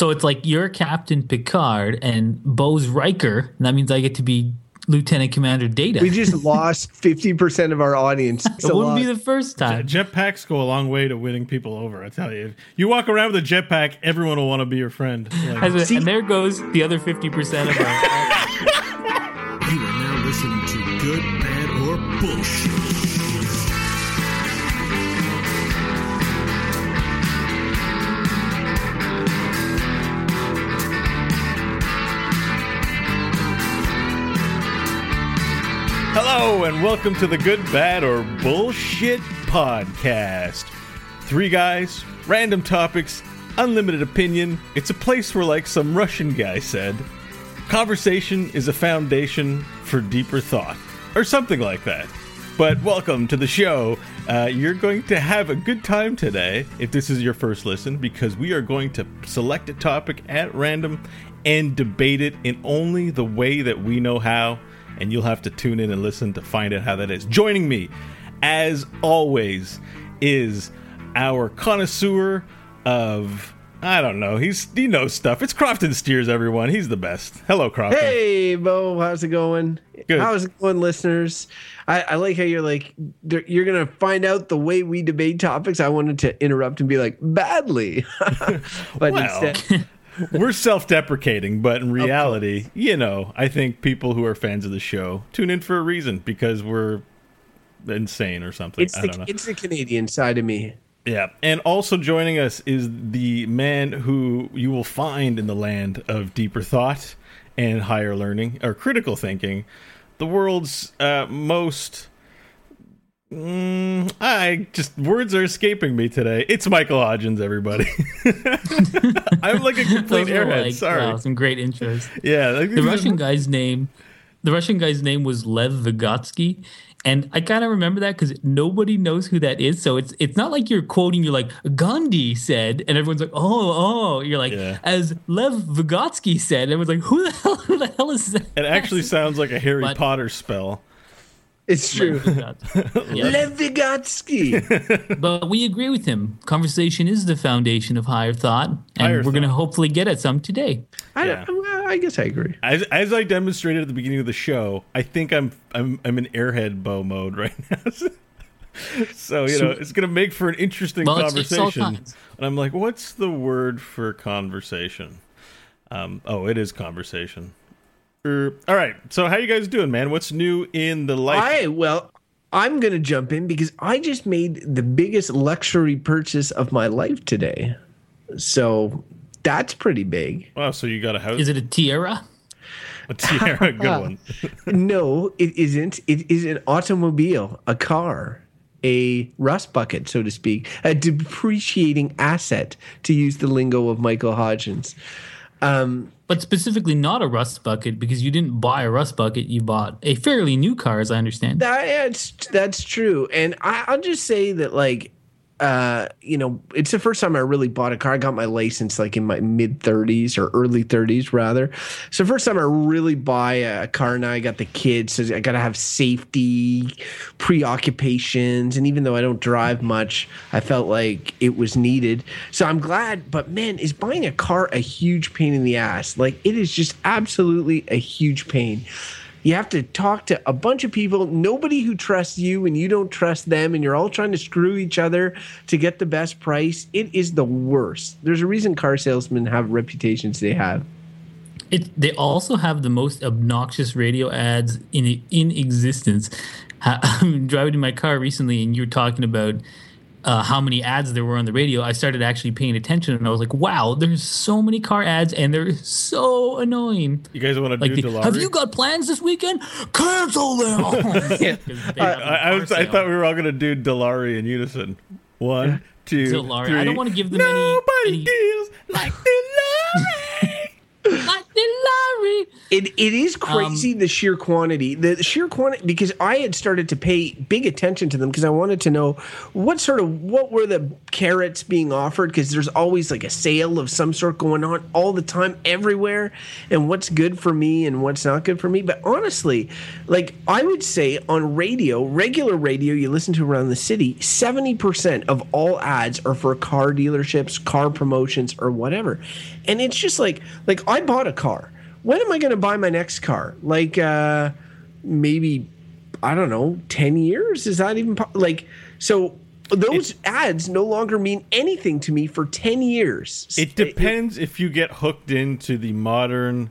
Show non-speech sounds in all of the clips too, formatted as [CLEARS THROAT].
So it's like you're Captain Picard and Beau's Riker. And that means I get to be Lieutenant Commander Data. We just [LAUGHS] lost 50% of our audience. it wouldn't lot. be the first time. Jetpacks go a long way to winning people over, I tell you. If you walk around with a jetpack, everyone will want to be your friend. Like, and there goes the other 50% of our. [LAUGHS] And welcome to the Good, Bad, or Bullshit podcast. Three guys, random topics, unlimited opinion. It's a place where, like some Russian guy said, conversation is a foundation for deeper thought, or something like that. But welcome to the show. Uh, you're going to have a good time today if this is your first listen, because we are going to select a topic at random and debate it in only the way that we know how and you'll have to tune in and listen to find out how that is. Joining me, as always, is our connoisseur of I don't know. He's he knows stuff. It's Crofton Steers, everyone. He's the best. Hello, Crofton. Hey, Beau. How's it going? Good. How's it going, listeners? I, I like how you're like you're gonna find out the way we debate topics. I wanted to interrupt and be like badly, [LAUGHS] but well. instead. [LAUGHS] we're self-deprecating, but in reality, you know, I think people who are fans of the show tune in for a reason because we're insane or something. It's the it's the Canadian side of me. Yeah, and also joining us is the man who you will find in the land of deeper thought and higher learning or critical thinking, the world's uh, most Mm, I just words are escaping me today. It's Michael Hodgins, everybody. [LAUGHS] I'm like a complete airhead. Like, Sorry, wow, some great intros. Yeah, the Russian guy's name, the Russian guy's name was Lev Vygotsky, and I kind of remember that because nobody knows who that is. So it's it's not like you're quoting. You're like Gandhi said, and everyone's like, oh, oh. You're like, yeah. as Lev Vygotsky said. Everyone's like, who the [LAUGHS] hell, who the hell is that? It actually sounds like a Harry but, Potter spell. It's true. Lev Vygotsky. [LAUGHS] [LAUGHS] but we agree with him. Conversation is the foundation of higher thought, and higher we're going to hopefully get at some today. I, yeah. I, I, guess I agree. As, as I demonstrated at the beginning of the show, I think I'm I'm I'm in airhead Beau mode right [LAUGHS] now. so you know it's going to make for an interesting well, conversation. and I'm like, what's the word for conversation? Um, oh, it is conversation. Er, all right. So how you guys doing, man? What's new in the life? I well, I'm going to jump in because I just made the biggest luxury purchase of my life today. So that's pretty big. Wow, so you got a house? Is it a Tiara? A Tiara, [LAUGHS] good one. [LAUGHS] no, it isn't. It is an automobile, a car, a rust bucket, so to speak, a depreciating asset, to use the lingo of Michael Hodgins. Um, but specifically not a rust bucket because you didn't buy a rust bucket. You bought a fairly new car, as I understand. That's that's true, and I, I'll just say that like uh, you know, it's the first time I really bought a car. I got my license like in my mid 30s or early 30s, rather. So, first time I really buy a car now, I got the kids. So, I got to have safety preoccupations. And even though I don't drive much, I felt like it was needed. So, I'm glad. But man, is buying a car a huge pain in the ass? Like, it is just absolutely a huge pain. You have to talk to a bunch of people, nobody who trusts you and you don't trust them, and you're all trying to screw each other to get the best price. It is the worst. There's a reason car salesmen have reputations they have. It, they also have the most obnoxious radio ads in in existence. [LAUGHS] I'm driving in my car recently, and you were talking about uh, how many ads there were on the radio, I started actually paying attention, and I was like, "Wow, there's so many car ads, and they're so annoying." You guys want to like do the, Have you got plans this weekend? Cancel them. [LAUGHS] [LAUGHS] yeah. I, I, I, was, I, thought we were all going to do Dilawri in unison. One, two, Dilawri. three. I don't want to give them Nobody any. deals like Dilawri. Like Dilawri. It it is um, crazy the sheer quantity, the sheer quantity because I had started to pay big attention to them because I wanted to know what sort of what were the carrots being offered because there's always like a sale of some sort going on all the time everywhere and what's good for me and what's not good for me. But honestly, like I would say on radio, regular radio you listen to around the city, 70% of all ads are for car dealerships, car promotions or whatever. And it's just like like I bought a car when am I going to buy my next car? Like uh, maybe I don't know, ten years? Is that even po- like so? Those ads no longer mean anything to me for ten years. It depends if you get hooked into the modern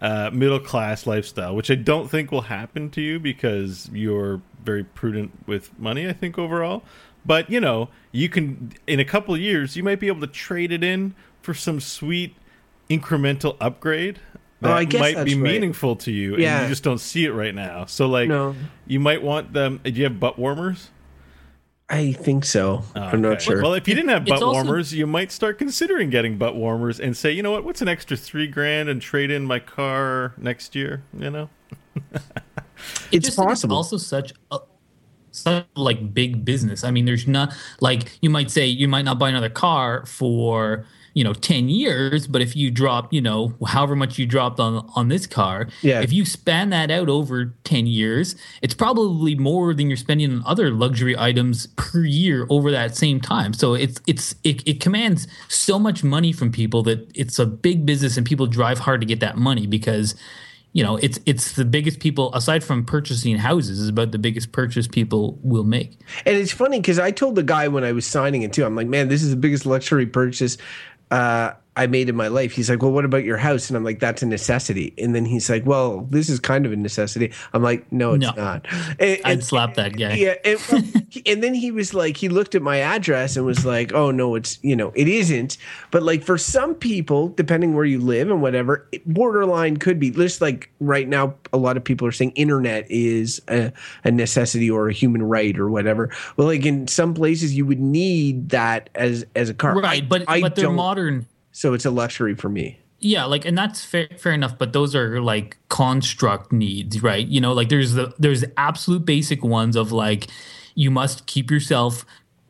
uh, middle class lifestyle, which I don't think will happen to you because you're very prudent with money. I think overall, but you know, you can in a couple of years you might be able to trade it in for some sweet incremental upgrade that Oh, I guess might be right. meaningful to you, and you just don't see it right now. So, like, No. you might want them. Do you have butt warmers? I think so. I'm not Okay. sure. Well, if you didn't have It's butt also- warmers, you might start considering getting butt warmers and say, you know what, what's an extra three grand and trade in my car next year? You know, [LAUGHS] it's Just think possible. also such a such like big business. I mean, there's not like you might say you might not buy another car for you know 10 years but if you drop you know however much you dropped on on this car Yeah. if you span that out over 10 years it's probably more than you're spending on other luxury items per year over that same time so it's it's it, it commands so much money from people that it's a big business and people drive hard to get that money because you know it's it's the biggest people aside from purchasing houses is about the biggest purchase people will make And it's funny because I told the guy when I was signing it too, I'm like, man, this is the biggest luxury purchase uh, I made in my life. He's like, well, what about your house? And I'm like, that's a necessity. And then he's like, well, this is kind of a necessity. I'm like, no, it's No. not. And, i'd and- slap that guy yeah, and, [LAUGHS] and then he was like, he looked at my address and was like, "Oh no, it's you know, it isn't." But like for some people, depending where you live and whatever, borderline could be. Just like right now, a lot of people are saying internet is a, a necessity or a human right or whatever. Well, like in some places, you would need that as as a car, right but I but they're don't, modern so it's a luxury for me. Yeah, like, and that's fair, fair enough. But those are like construct needs, right? You know, like there's the there's the absolute basic ones of like you must keep yourself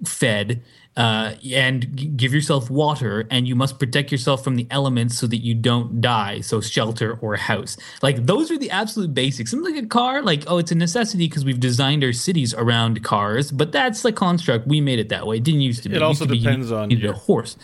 fed uh, and give yourself water, and you must protect yourself from the elements so that you don't die. So shelter or house, like those are the absolute basics. Something like a car, like oh, it's a necessity because we've designed our cities around cars, but that's the construct. We made it that way. It didn't used to be. It also used to be depends on your- a horse.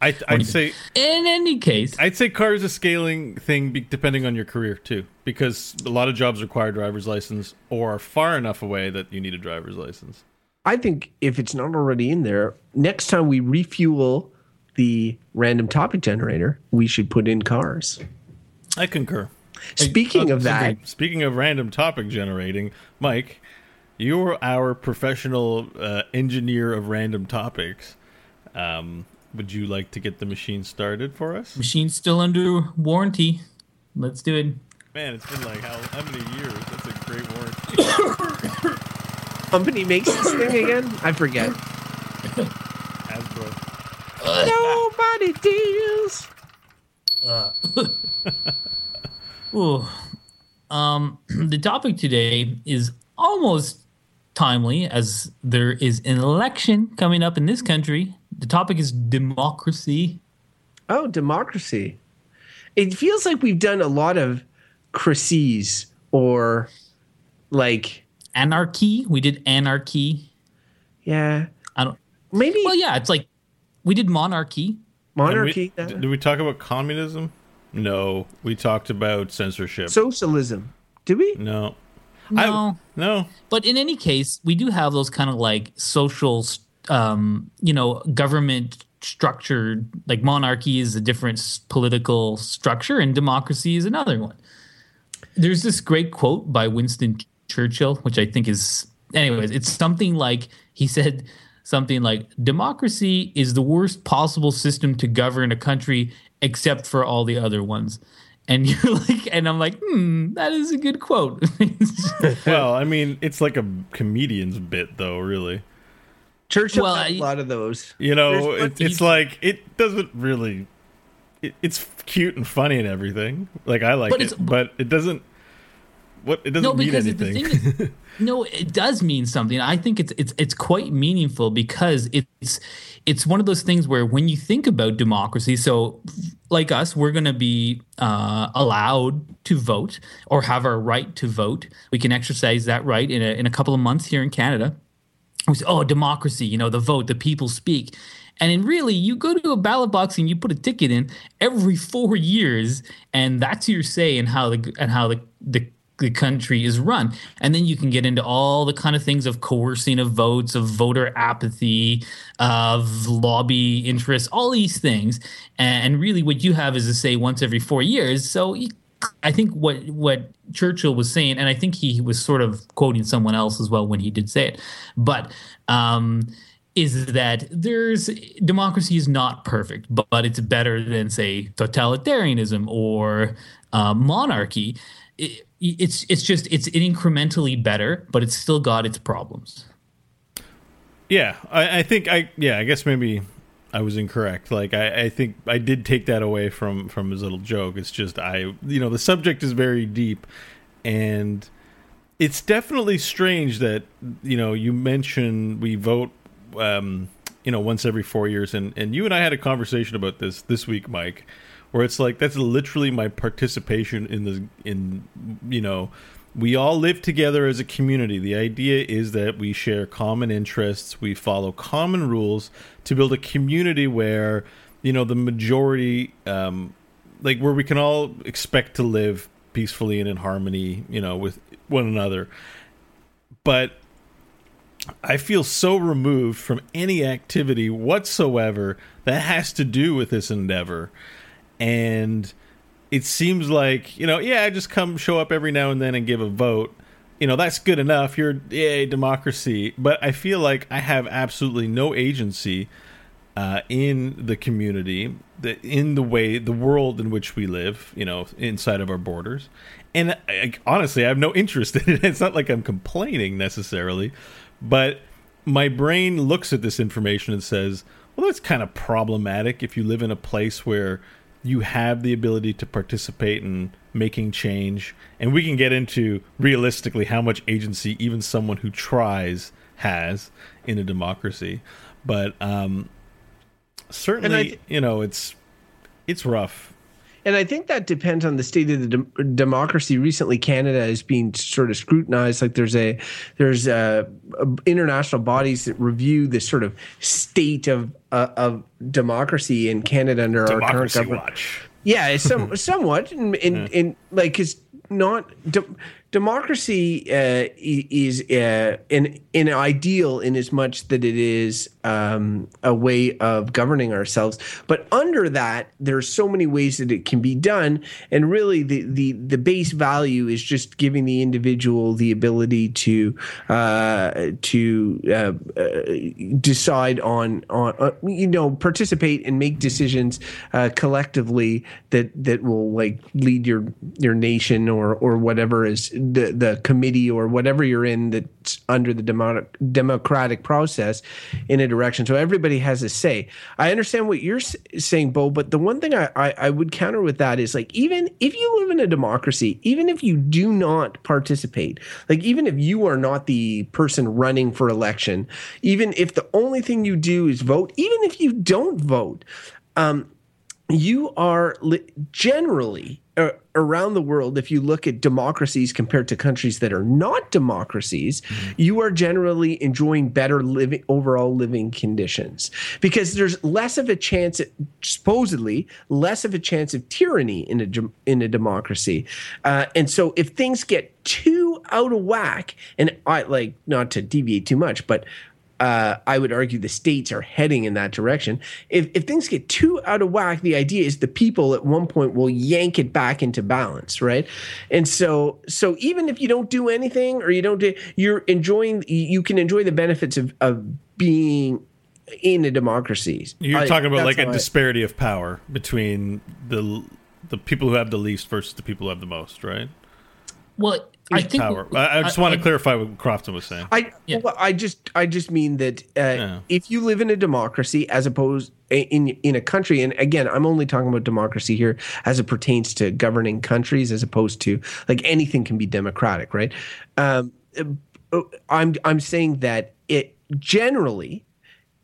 I, I'd say In any case, I'd say car is a scaling thing be, depending on your career too, because a lot of jobs require driver's license or are far enough away that you need a driver's license. I think if it's not already in there, next time we refuel the random topic generator, we should put in cars. I concur. Speaking uh, of that, Speaking of random topic generating, Mike, you're our professional uh, engineer of random topics. Um, would you like to get the machine started for us? machine's still under warranty. Let's do it. Man, it's been like how, how many years? That's a great warranty. [COUGHS] company makes this thing again? I forget. Hasbro. Nobody deals. [LAUGHS] Ooh. Um, [CLEARS THROAT] the topic today is almost timely as there is an election coming up in this country. The topic is democracy. Oh, democracy. It feels like we've done a lot of crises or like, Anarchy. We did anarchy. yeah, I don't. maybe Well, yeah, it's like we did monarchy. monarchy, And we, did we talk about communism? No, we talked about censorship. socialism. Did we? no, No. I, no. But in any case, we do have those kind of like social, um, you know, government structured. Like monarchy is a different political structure, and democracy is another one. There's this great quote by Winston Churchill, which I think is, anyways, it's something like he said something like, "Democracy is the worst possible system to govern a country, except for all the other ones." And [LAUGHS] you're like, and I'm like, hmm, that is a good quote. [LAUGHS] Well, I mean, it's like a comedian's bit, though. Really, Churchill Well, had I- a lot of those. you know, it, it's like it doesn't really. it, it's cute and funny and everything. Like I like But it, but it doesn't. What it doesn't no, mean anything. the thing is, [LAUGHS] no, it does mean something. I think it's it's it's quite meaningful because it's it's one of those things where when you think about democracy, so like us, we're going to be uh, allowed to vote or have our right to vote. We can exercise that right in a in a couple of months here in Canada. Say, oh, democracy, you know, the vote, the people speak. And then really, you go to a ballot box and you put a ticket in every four years, and that's your say in how the and how the, the the country is run. And then you can get into all the kind of things of coercing of votes, of voter apathy, of lobby interests, all these things. And really, what you have is a say once every four years. So you I think what what Churchill was saying, and I think he was sort of quoting someone else as well when he did say it, but um, is that there's democracy is not perfect, but, but it's better than say totalitarianism or uh, monarchy. It, it's it's just it's incrementally better, but it's still got its problems. Yeah, I, I think I yeah I guess maybe I was incorrect. Like I, I think I did take that away from from his little joke. It's just I you know the subject is very deep, and it's definitely strange that you know you mention we vote um, you know once every four years, and and you and I had a conversation about this this week, Mike, where it's like that's literally my participation in the in you know we all live together as a community. The idea is that we share common interests, we follow common rules to build a community where, you know, the majority, um, like where we can all expect to live peacefully and in harmony, you know, with one another. But I feel so removed from any activity whatsoever that has to do with this endeavor. And it seems like you know yeah i just come show up every now and then and give a vote. You know that's good enough. You're yay democracy. But i feel like i have absolutely no agency uh, in the community the, in the way the world in which we live you know inside of our borders. And I, honestly i have no interest in it. [LAUGHS] It's not like i'm complaining necessarily but my brain looks at this information and says well that's kind of problematic if you live in a place where you have the ability to participate in making change. And we can get into realistically how much agency even someone who tries has in a democracy. But um certainly th- you know it's it's rough And I think that depends on the state of the de- democracy. Recently, Canada is being sort of scrutinized. Like there's a there's a, a international bodies that review the sort of state of uh, of democracy in Canada under our current government. watch Yeah, some [LAUGHS] somewhat in in, in like it's not de- democracy uh, is uh, an an ideal in as much that it is um, a way of governing ourselves. But under that, there are so many ways that it can be done, and really the the the base value is just giving the individual the ability to uh, to uh, uh, decide on on uh, you know participate and make decisions collectively that that will like lead your your nation or or whatever is the the committee or whatever you're in that's under the demo- democratic process in a direction. So everybody has a say. I understand what you're saying, Beau, but the one thing I, I I would counter with that is like even if you live in a democracy, even if you do not participate, like even if you are not the person running for election, even if the only thing you do is vote, even if you don't vote, um, you are li- generally around the world if you look at democracies compared to countries that are not democracies you are generally enjoying better living overall living conditions. Because there's less of a chance supposedly less of a chance of tyranny in a in a democracy. Uh, and so if things get too out of whack and i like not to deviate too much but uh, I would argue the states are heading in that direction. If, if things get too out of whack, the idea is the people at one point will yank it back into balance, right? And so, so even if you don't do anything or you don't do, you're enjoying, you can enjoy the benefits of, of being in a democracy. You're I- talking about that's like a how I- disparity of power between the the people who have the least versus the people who have the most, right? Well, I think power. I, I just want to I- clarify what Crofton was saying. I Yeah. well, I just I just mean that uh, Yeah. if you live in a democracy as opposed in in a country, and again, I'm only talking about democracy here as it pertains to governing countries, as opposed to like anything can be democratic, right? Um, uh, I'm I'm saying that it generally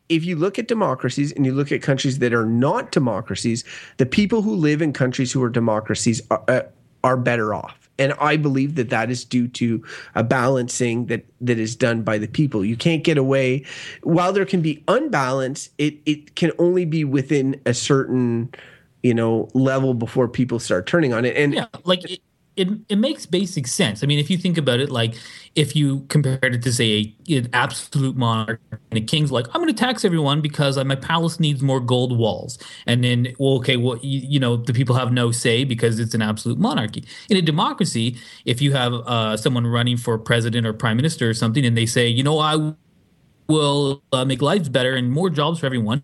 if you look at democracies and you look at countries that are not democracies, the people who live in countries who are democracies are, uh, are better off. And I believe that that is due to a balancing that that is done by the people. You can't get away while there can be unbalance. It it can only be within a certain you know level before people start turning on it. And yeah like it, it, it makes basic sense. I mean if you think about it like if you compared it to say a, an absolute monarch and a king's like i'm going to tax everyone because uh, my palace needs more gold walls. And then well okay well you, you know the people have no say because it's an absolute monarchy. In a democracy if you have uh, someone running for president or prime minister or something and they say you know i will uh, make lives better and more jobs for everyone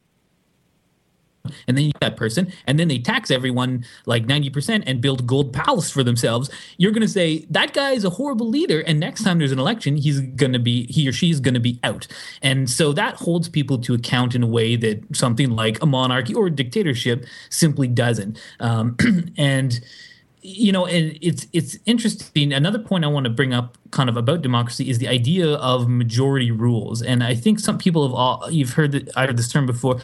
and then you that person, and then they tax everyone like 90% and build gold palace for themselves, you're going to say that guy is a horrible leader. And next time there's an election, he's going to be, he or she is going to be out. And so that holds people to account in a way that something like a monarchy or a dictatorship simply doesn't. Um, [CLEARS THROAT] and, you know, and it's it's interesting. Another point I want to bring up, kind of about democracy, is the idea of majority rules. And I think some people have all you've heard that I heard this term before.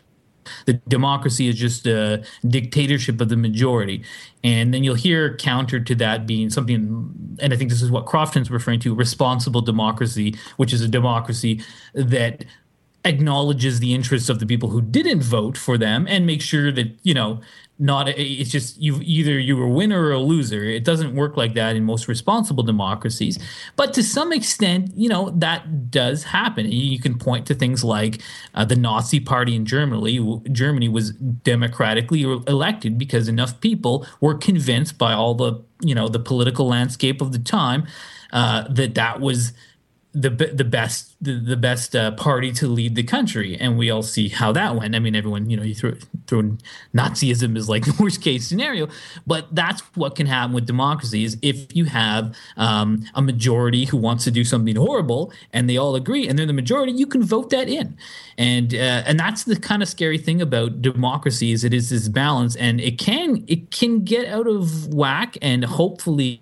The democracy is just a dictatorship of the majority, and then you'll hear counter to that being something. And I think this is what Crofton's referring to: responsible democracy, which is a democracy that acknowledges the interests of the people who didn't vote for them and make sure that you know not it's just you either you're a winner or a loser. It doesn't work like that in most responsible democracies. But to some extent you know that does happen. You can point to things like uh, the nazi party in germany germany was democratically elected because enough people were convinced by all the you know the political landscape of the time uh, that that was the the best the, the best uh, party to lead the country, and we all see how that went. I mean, everyone you know you throw throw Nazism is like [LAUGHS] the worst case scenario, but that's what can happen with democracy is if you have um, a majority who wants to do something horrible and they all agree and they're the majority, you can vote that in, and uh, and that's the kind of scary thing about democracy is it is this balance, and it can it can get out of whack, and hopefully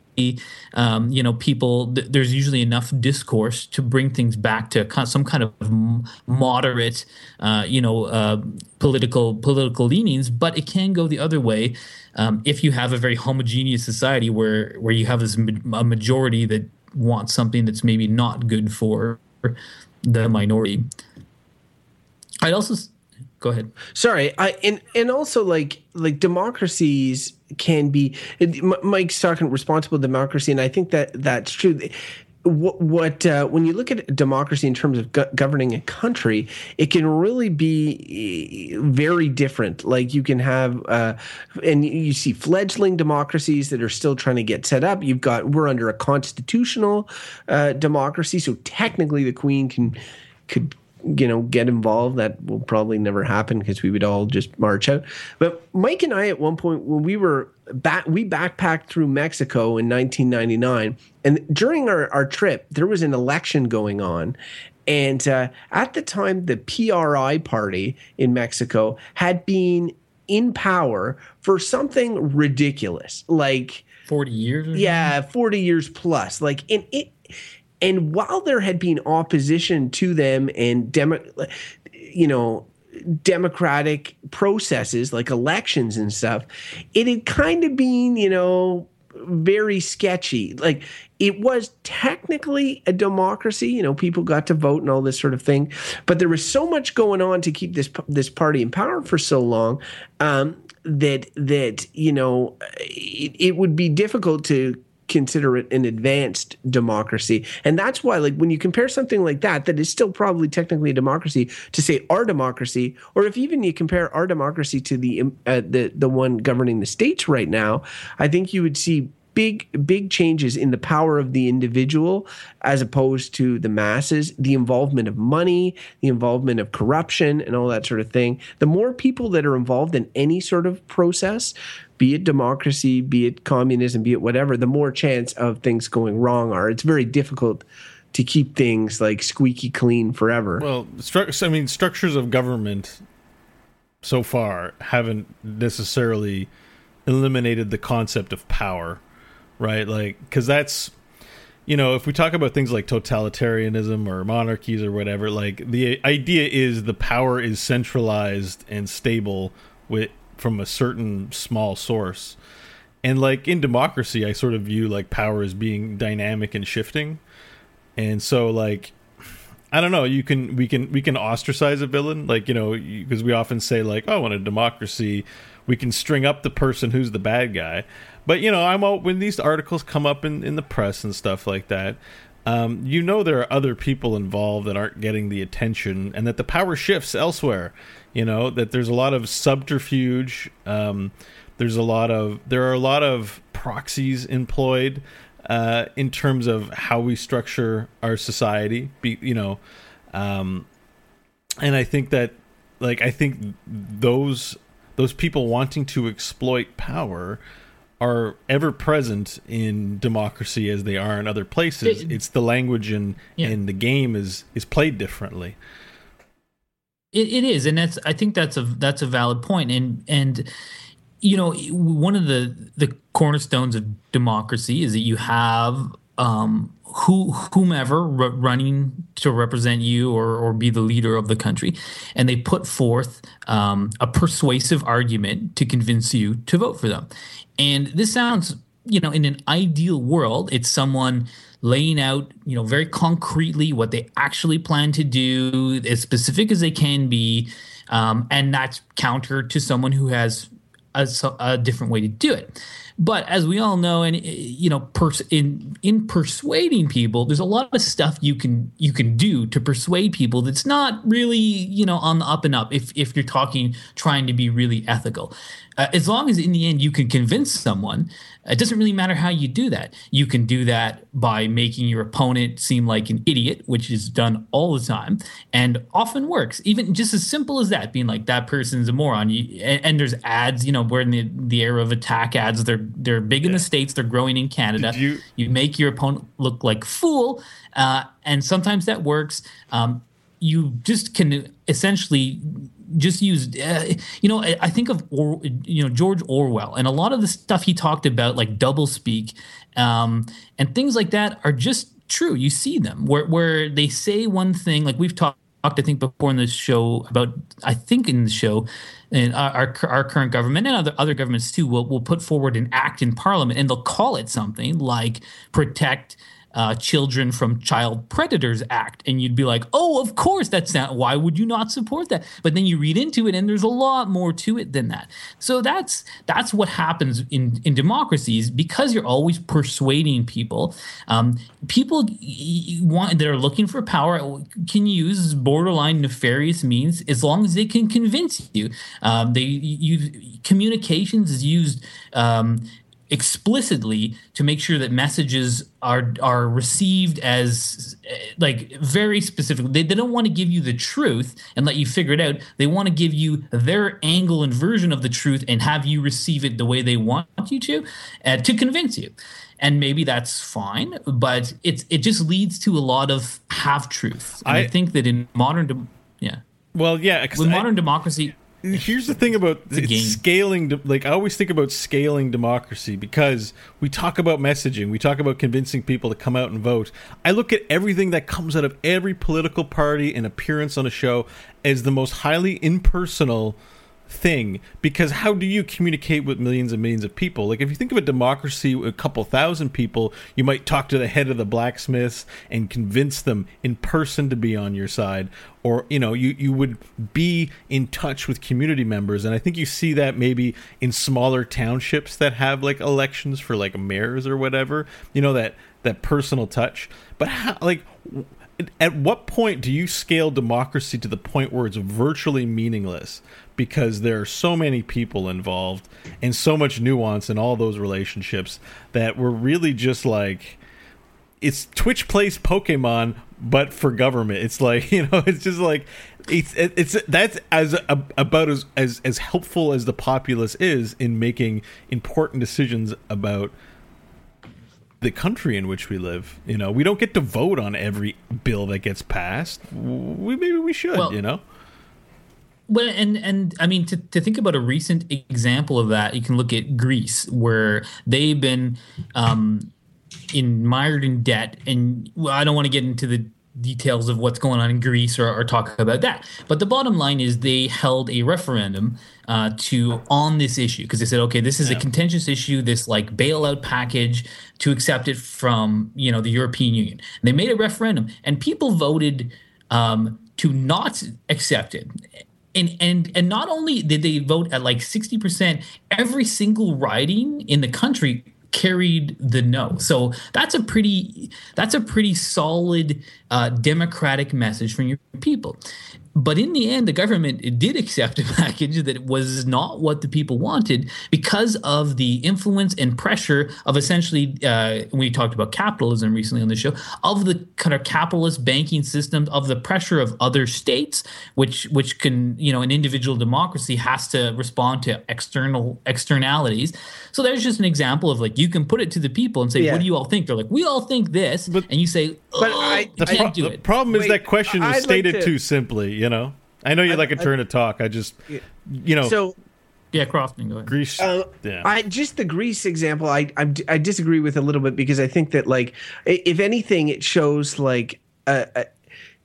um, you know, people, th- there's usually enough discourse to bring things back to some kind of m- moderate, uh, you know, uh, political political leanings. But it can go the other way um, if you have a very homogeneous society where where you have this ma- a majority that wants something that's maybe not good for the minority. I'd also go ahead. Sorry, I and and also like like democracies can be. Mike's talking responsible democracy, and I think that that's true. What, what uh, when you look at democracy in terms of go- governing a country, it can really be eh, very different. Like you can have, uh, and you see fledgling democracies that are still trying to get set up. You've got we're under a constitutional uh, democracy, so technically the Queen can could you know get involved that will probably never happen because we would all just march out but mike and i at one point when we were back we backpacked through mexico in 1999 and during our, our trip there was an election going on and uh, at the time the pri party in mexico had been in power for something ridiculous like 40 years? Or yeah 40 years plus like and it and while there had been opposition to them and demo, you know democratic processes like elections and stuff it had kind of been you know very sketchy. Like it was technically a democracy you know people got to vote and all this sort of thing but there was so much going on to keep this this party in power for so long um, that that you know it, it would be difficult to consider it an advanced democracy. And that's why like when you compare something like that that is still probably technically a democracy to say our democracy or if even you compare our democracy to the uh, the the one governing the states right now i think you would see big big changes in the power of the individual as opposed to the masses. The involvement of money the involvement of corruption and all that sort of thing. The more people that are involved in any sort of process be it democracy be it communism be it whatever the more chance of things going wrong are. It's very difficult to keep things like squeaky clean forever. Well, stru- I mean, structures of government so far haven't necessarily eliminated the concept of power, right? Like, because that's, you know, if we talk about things like totalitarianism or monarchies or whatever, like the idea is the power is centralized and stable with from a certain small source. And like in democracy, I sort of view like power as being dynamic and shifting. And so like I don't know. You can we can we can ostracize a villain, like you know, because we often say like, oh, in a democracy, we can string up the person who's the bad guy. But you know, I'm all, when these articles come up in in the press and stuff like that. Um, you know there are other people involved that aren't getting the attention, and that the power shifts elsewhere. You know that there's a lot of subterfuge. Um, there's a lot of there are a lot of proxies employed uh, in terms of how we structure our society. Be, you know, um, and I think that like I think those those people wanting to exploit power are ever present in democracy as they are in other places. It- it's the language and Yeah. and the game is is played differently. It, it is, and that's I think that's a that's a valid point, and and you know one of the the cornerstones of democracy is that you have um, who whomever running to represent you or or be the leader of the country, and they put forth um, a persuasive argument to convince you to vote for them, and this sounds you know in an ideal world it's someone laying out you know very concretely what they actually plan to do as specific as they can be um, and that's counter to someone who has a, a different way to do it but as we all know and you know pers- in in persuading people there's a lot of stuff you can you can do to persuade people that's not really you know on the up and up if if you're talking trying to be really ethical. Uh, as long as in the end you can convince someone it doesn't really matter how you do that. You can do that by making your opponent seem like an idiot which is done all the time and often works. Even just as simple as that being like that person's a moron. You, and, and there's ads you know we're in the, the era of attack ads they're they're big in the states they're growing in canada. Did you- you make your opponent look like fool uh, and sometimes that works. Um, you just can essentially just use uh, you know I, I think of or, you know George Orwell and a lot of the stuff he talked about like double speak um, and things like that are just true. You see them. Where where they say one thing like we've talked talked, I think, before in this show about, I think in the show, and our, our, current government and other, other governments too will, will put forward an act in parliament and they'll call it something like protect uh, children from child predators act and you'd be like oh of course that's not why would you not support that? But then you read into it and there's a lot more to it than that. So that's that's what happens in in democracies because you're always persuading people. Um, people want that are looking for power can use borderline nefarious means as long as they can convince you. Um, they use communications is used um, explicitly to make sure that messages are are received as like very specific. They, they don't want to give you the truth and let you figure it out. They want to give you their angle and version of the truth and have you receive it the way they want you to uh, to convince you. And maybe that's fine but it's it just leads to a lot of half truths I, I- think that in modern dem- yeah. Well, yeah, with I- modern democracy here's the thing about scaling like i always think about scaling democracy because we talk about messaging we talk about convincing people to come out and vote. I look at everything that comes out of every political party and appearance on a show as the most highly impersonal thing because how do you communicate with millions and millions of people? Like if you think of a democracy with a couple thousand people you might talk to the head of the blacksmiths and convince them in person to be on your side or you know you you would be in touch with community members. And i think you see that maybe in smaller townships that have like elections for like mayors or whatever you know that that personal touch. But how like at what point do you scale democracy to the point where it's virtually meaningless because there are so many people involved and so much nuance in all those relationships that we're really just like it's Twitch plays Pokemon, but for government. It's like [LAUGHS] you know, it's just like it's it's that's as about as as as helpful as the populace is in making important decisions about the country in which we live. You know, we don't get to vote on every bill that gets passed. We maybe we should. Well, you know. Well, and and I mean to to think about a recent example of that, you can look at Greece, where they've been um, in mired in debt, and well, I don't want to get into the details of what's going on in Greece or, or, talk about that. But the bottom line is they held a referendum uh, to on this issue because they said, okay, this is yeah. a contentious issue, this like bailout package to accept it from you know the European Union. And they made a referendum, and people voted um, to not accept it. And, and and not only did they vote at like 60%, every single riding in the country carried the no. So that's a pretty that's a pretty solid uh, democratic message from your people. But in the end, the government did accept a [LAUGHS] package that was not what the people wanted because of the influence and pressure of essentially, uh, we talked about capitalism recently on the show, of the kind of capitalist banking system, of the pressure of other states, which which can, you know, an individual democracy has to respond to external externalities. So there's just an example of like you can put it to the people and say, yeah. "What do you all think?" They're like, "We all think this," but, and you say, oh, "But I, the, pro- do it." the problem is that question was I'd stated like to, too simply." You know, I know you like a turn to talk. I just, you know, so yeah, Crofton, go ahead. Greece. Uh, yeah. I just the Greece example. I, I, I disagree with a little bit because I think that like if anything, it shows like a, a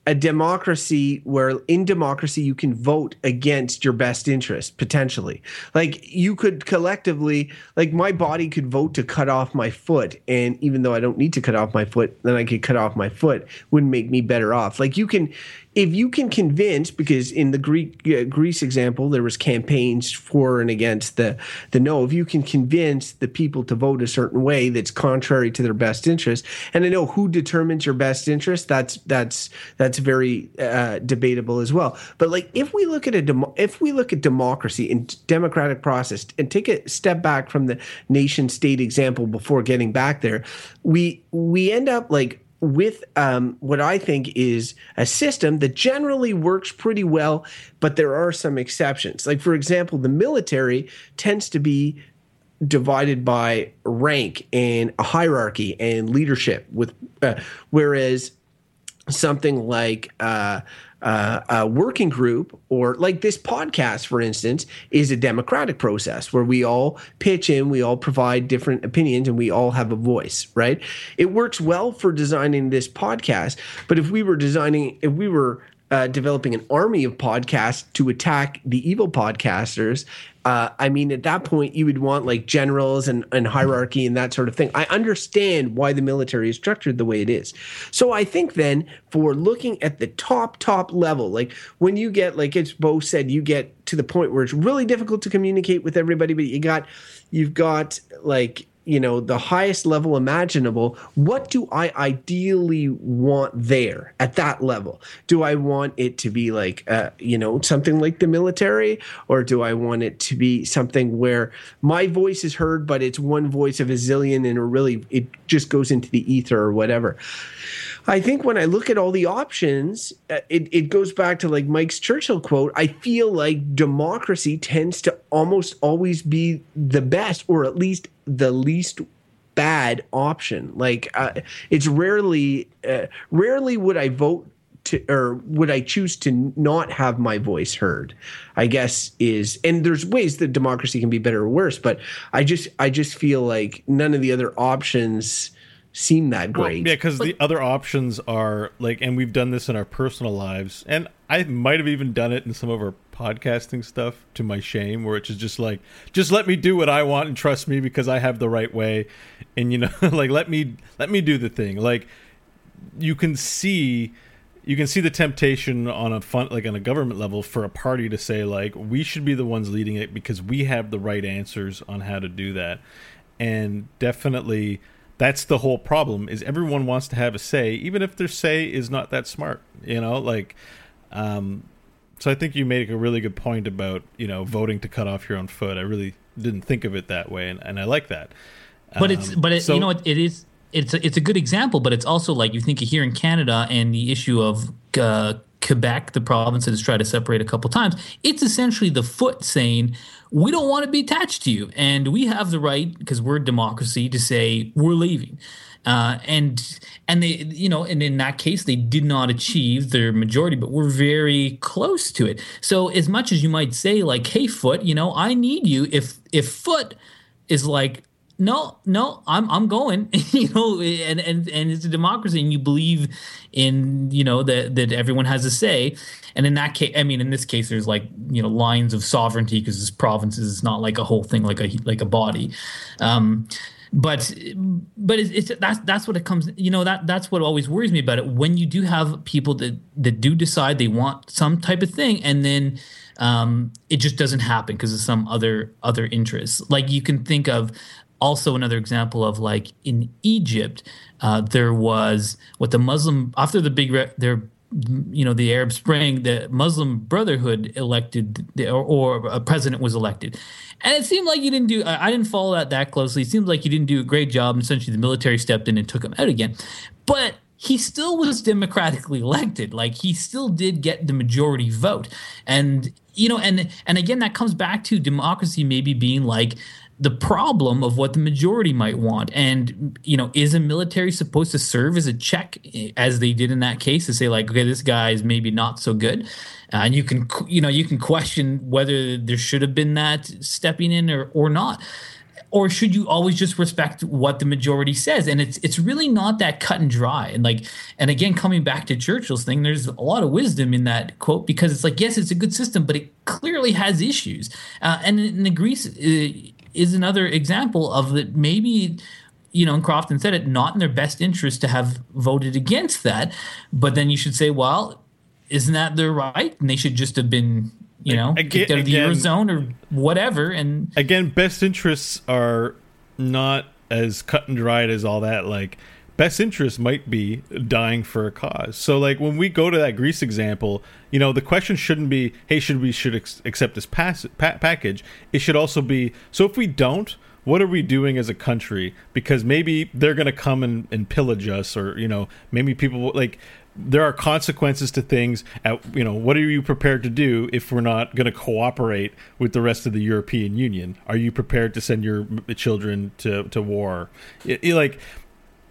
a democracy where in democracy you can vote against your best interest potentially. Like you could collectively like my body could vote to cut off my foot and even though i don't need to cut off my foot then i could cut off my foot wouldn't make me better off. Like you can if you can convince, because in the Greek uh, Greece example, there was campaigns for and against the the no. If you can convince the people to vote a certain way that's contrary to their best interest, and I know who determines your best interest, that's that's that's very uh, debatable as well. But like if we look at a dem- if we look at democracy and democratic process and take a step back from the nation state example before getting back there, we we end up like with um, what I think is a system that generally works pretty well, but there are some exceptions. Like, for example, the military tends to be divided by rank and a hierarchy and leadership, with uh, whereas something like uh, uh, a working group or like this podcast, for instance, is a democratic process where we all pitch in, we all provide different opinions, and we all have a voice, right? It works well for designing this podcast. But if we were designing, if we were uh, developing an army of podcasts to attack the evil podcasters uh, I mean, at that point, you would want like generals and, and hierarchy and that sort of thing. I understand why the military is structured the way it is. So I think then for looking at the top, top level, like when you get, like it's Beau said, you get to the point where it's really difficult to communicate with everybody, but you got, you've got like you know the highest level imaginable what do i ideally want there at that level? Do i want it to be like uh, you know something like the military or do i want it to be something where my voice is heard but it's one voice of a zillion and it really it just goes into the ether or whatever I think when I look at all the options, uh, it, it goes back to like Mike's Churchill quote. I feel like democracy tends to almost always be the best, or at least the least bad option. Like uh, it's rarely, uh, rarely would I vote to, or would I choose to not have my voice heard? I guess is, and there's ways that democracy can be better or worse, but I just, I just feel like none of the other options seem that great. Well, yeah, because the other options are like, and we've done this in our personal lives, and I might have even done it in some of our podcasting stuff to my shame, where it's just like, just let me do what I want and trust me because I have the right way, and you know, [LAUGHS] like let me let me do the thing. Like you can see. You can see the temptation on a fun, like on a government level, for a party to say like we should be the ones leading it because we have the right answers on how to do that, and definitely that's the whole problem is everyone wants to have a say even if their say is not that smart you know like um so i think you make a really good point about you know voting to cut off your own foot. I really didn't think of it that way and, and i like that. But it's Um, but it, so- you know it, it is it's a, it's a good example but it's also like you think here in canada and the issue of uh, quebec the province that has tried to separate a couple times it's essentially the foot saying we don't want to be attached to you. And we have the right because we're a democracy to say we're leaving. Uh, and and they you know and in that case they did not achieve their majority but we're very close to it. So as much as you might say like hey foot you know i need you. If if foot is like no, no, I'm I'm going. [LAUGHS] you know, and, and and it's a democracy, and you believe in you know that that everyone has a say. And in that case, I mean, in this case, there's like you know lines of sovereignty because this provinces is not like a whole thing, like a like a body. Um, but but it's, it's that's that's what it comes. You know that that's what always worries me about it. When you do have people that that do decide they want some type of thing, and then um, it just doesn't happen because of some other other interests. Like you can think of also another example of like in Egypt, uh, there was what the Muslim after the big re- there you know the Arab Spring, the Muslim Brotherhood elected the, or, or a president was elected, and it seemed like you didn't do. I I didn't follow that that closely. It seems like you didn't do a great job. And essentially, the military stepped in and took him out again, but he still was democratically elected. Like he still did get the majority vote, and you know, and and again, that comes back to democracy maybe being like the problem of what the majority might want. And, you know, is a military supposed to serve as a check, as they did in that case, to say, like, okay, this guy is maybe not so good? Uh, and you can, you know, you can question whether there should have been that stepping in or, or not. Or should you always just respect what the majority says? And it's it's really not that cut and dry. And like, and again, coming back to Churchill's thing, there's a lot of wisdom in that quote because it's like, yes, it's a good system, but it clearly has issues. Uh, and, and the Greece uh, is another example of that maybe you know and crofton said it not in their best interest to have voted against that. But then you should say well isn't that their right? And they should just have been you know Again- kicked out of the again- eurozone or whatever. And again, best interests are not as cut and dried as all that. Like, best interest might be dying for a cause. So, like, when we go to that Greece example, you know, the question shouldn't be, "Hey, should we should ex- accept this pass- pa- package?" It should also be, "So if we don't." What are we doing as a country? Because maybe they're going to come and, and pillage us, or you know, maybe people like there are consequences to things at you know what are you prepared to do if we're not going to cooperate with the rest of the european union are you prepared to send your children to, to war It- it, like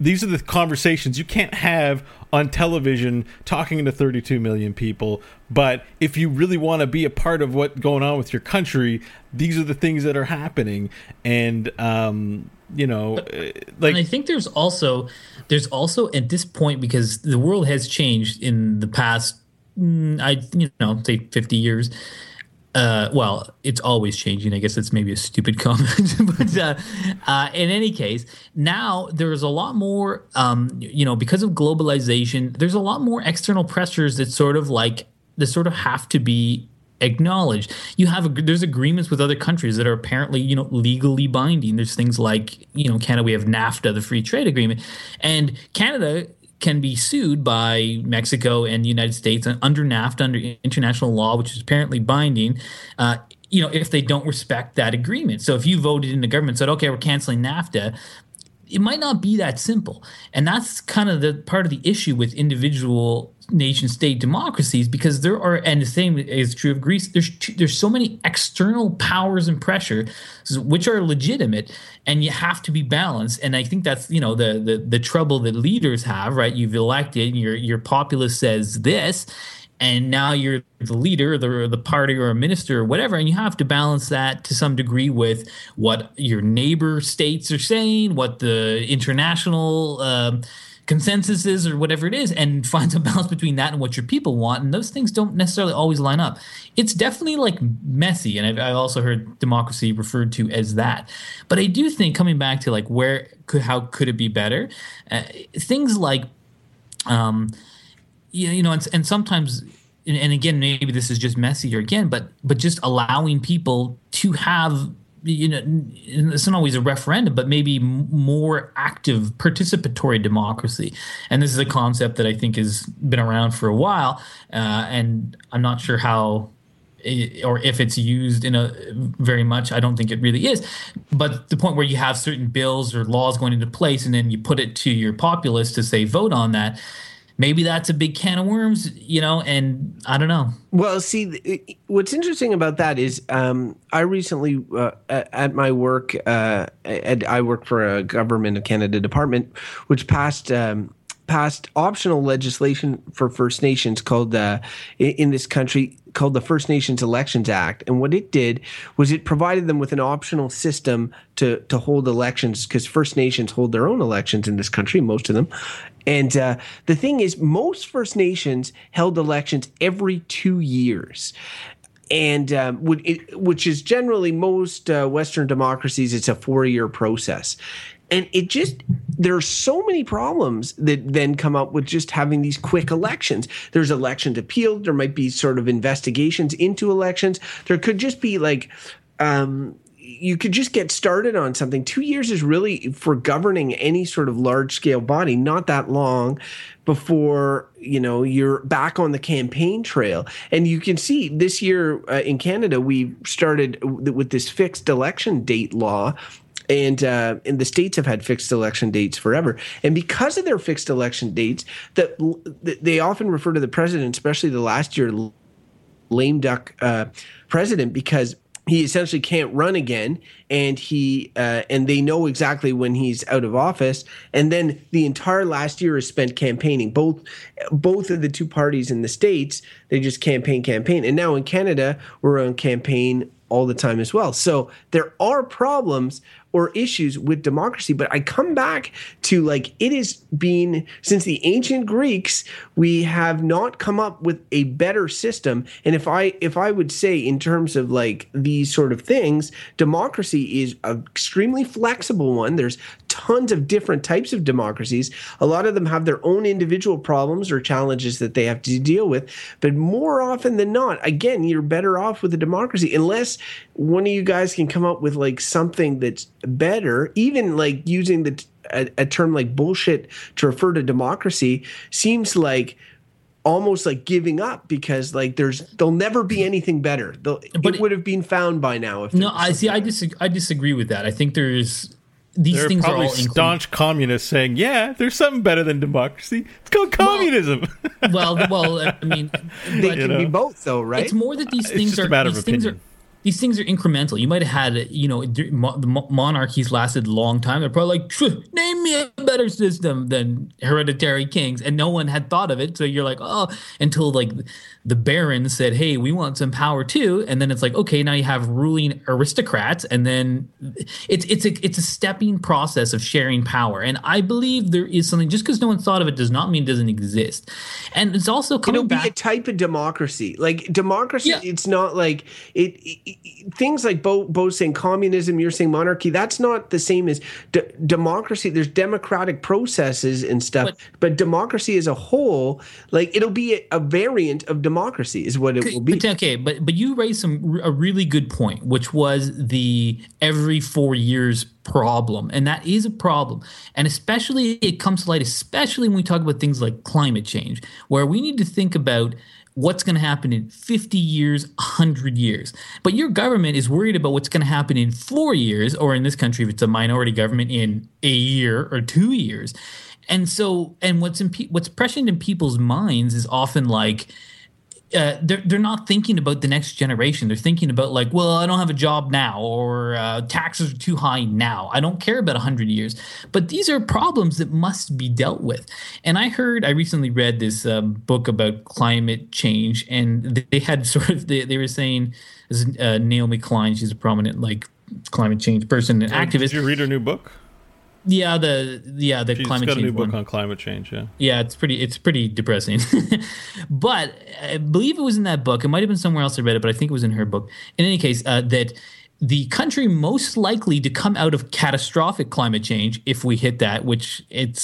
these are the conversations you can't have on television talking to 32 million people. But if you really want to be a part of what's going on with your country these are the things that are happening. And um you know uh, like and I think there's also there's also at this point because the world has changed in the past mm, I you know say 50 years uh, well, it's always changing. I guess it's maybe a stupid [LAUGHS] comment, but uh, uh, in any case, now there's a lot more. Um, you know, because of globalization, there's a lot more external pressures that sort of like that sort of have to be acknowledged. You have there's agreements with other countries that are apparently you know legally binding. There's things like you know Canada we have NAFTA, the free trade agreement, and Canada can be sued by Mexico and the United States under NAFTA, under international law, which is apparently binding. Uh, you know, if they don't respect that agreement. So if you voted in the government said, okay, we're canceling NAFTA, it might not be that simple. And that's kind of the part of the issue with individual nation state democracies because there are and the same is true of Greece there's there's so many external powers and pressure which are legitimate and you have to be balanced and I think that's you know the the the trouble that leaders have right? You've elected your your populace says this and now you're the leader the, the party or a minister or whatever and you have to balance that to some degree with what your neighbor states are saying what the international um, consensus is or whatever it is and find some balance between that and what your people want and those things don't necessarily always line up. It's definitely like messy and i've, I've also heard democracy referred to as that. But i do think coming back to like where could how could it be better uh, things like um you you know and, and sometimes and again maybe this is just messier again but but just allowing people to have you know, it's not always a referendum, but maybe more active participatory democracy. And this is a concept that I think has been around for a while. Uh, and I'm not sure how or if it's used in a very much i don't think it really is but the point where you have certain bills or laws going into place and then you put it to your populace to say vote on that maybe that's a big can of worms you know and i don't know. Well see what's interesting about that is um, i recently uh, at my work uh, i work for a government of canada department which passed um, passed optional legislation for First Nations called uh, in this country called the First Nations Elections Act. And what it did was it provided them with an optional system to to hold elections because First Nations hold their own elections in this country, most of them. And uh, the thing is, most First Nations held elections every two years and um, which is generally most uh, Western democracies, it's a four-year process and it just there are so many problems that then come up with just having these quick elections there's elections appealed there might be sort of investigations into elections there could just be like um, you could just get started on something. Two years is really for governing any sort of large scale body, not that long before you know you're back on the campaign trail. And you can see this year uh, in Canada, we started with this fixed election date law and uh, and the states have had fixed election dates forever. And because of their fixed election dates, that they often refer to the president, especially the last year lame duck uh, president, because he essentially can't run again. And he uh, and they know exactly when he's out of office. And then the entire last year is spent campaigning. Both both of the two parties in the states they just campaign campaign. And now in canada we're on campaign all the time as well so there are problems or issues with democracy. But I come back to like it has been since the ancient Greeks, we have not come up with a better system. And if I if I would say in terms of like these sort of things, democracy is an extremely flexible one. There's tons of different types of democracies. A lot of them have their own individual problems or challenges that they have to deal with. But more often than not, again, you're better off with a democracy unless one of you guys can come up with like something that's better, even like using the a, a term like bullshit to refer to democracy seems like almost like giving up because like there's there'll never be anything better. They'll, but it would have been found by now. If no, I see. I disagree. I disagree with that. I think there's these there things are probably are all staunch included. communists saying, "Yeah, there's something better than democracy. It's called communism." Well, well, I mean, they but can know? be both, though, right? it's more that these It's things just a are matter of these things are opinion. These things are incremental. You might have had, you know, the monarchies lasted a long time. They're probably like, name me a better system than hereditary kings, and no one had thought of it. So you're like, oh, until like the barons said, hey, we want some power too, and then it's like, okay, now you have ruling aristocrats, and then it's it's a it's a stepping process of sharing power. And I believe there is something just because no one thought of it does not mean it doesn't exist. And it's also coming It'll back. be a type of democracy. Like democracy, Yeah. it's not like it, it- it- Things like Beau, Beau's saying communism, you're saying monarchy. That's not the same as d- democracy. There's democratic processes and stuff, But- but, democracy as a whole, like it'll be a, a variant of democracy, is what it will be. But, okay, but but you raised some a really good point, which was the every four years problem, and that is a problem, and especially it comes to light, especially when we talk about things like climate change, where we need to think about what's going to happen in 50 years 100 years. But your government is worried about what's going to happen in four years or in this country if it's a minority government in a year or two years. And so and what's in pe- what's prescient in people's minds is often like uh, they're they're not thinking about the next generation. They're thinking about like, well, I don't have a job now, or uh, taxes are too high now. I don't care about hundred years. But these are problems that must be dealt with. And I heard, I recently read this um, book about climate change, and they had [LAUGHS] sort of they, they were saying, this is, uh, Naomi Klein, she's a prominent like climate change person and activist. Did you read her new book? Yeah, the yeah the She's climate got a change new book one. on climate change. Yeah. Yeah, it's pretty it's pretty depressing. [LAUGHS] but I believe it was in that book. It might have been somewhere else I read it, but I think it was in her book. In any case, uh, that the country most likely to come out of catastrophic climate change, if we hit that, which it's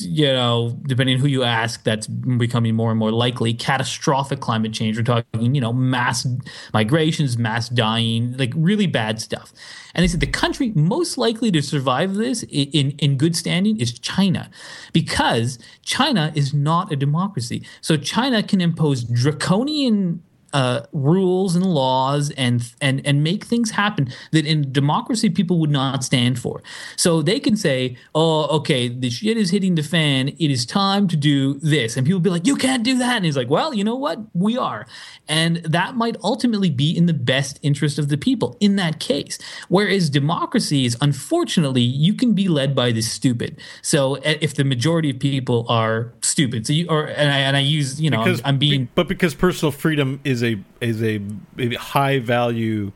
you know, depending who you ask, that's becoming more and more likely. Catastrophic climate change. We're talking, you know, mass migrations, mass dying, like really bad stuff. And they said the country most likely to survive this in, in good standing is China, because China is not a democracy. So China can impose draconian uh, rules and laws and and and make things happen that in democracy people would not stand for. So they can say, "Oh, okay, the shit is hitting the fan. It is time to do this," and people be like, "You can't do that." And he's like, "Well, you know what? We are," and that might ultimately be in the best interest of the people in that case. Whereas democracy is, unfortunately, you can be led by the stupid. So if the majority of people are stupid, so you or and I, and I use you know because, I'm, I'm being, but because personal freedom is a is a, a high value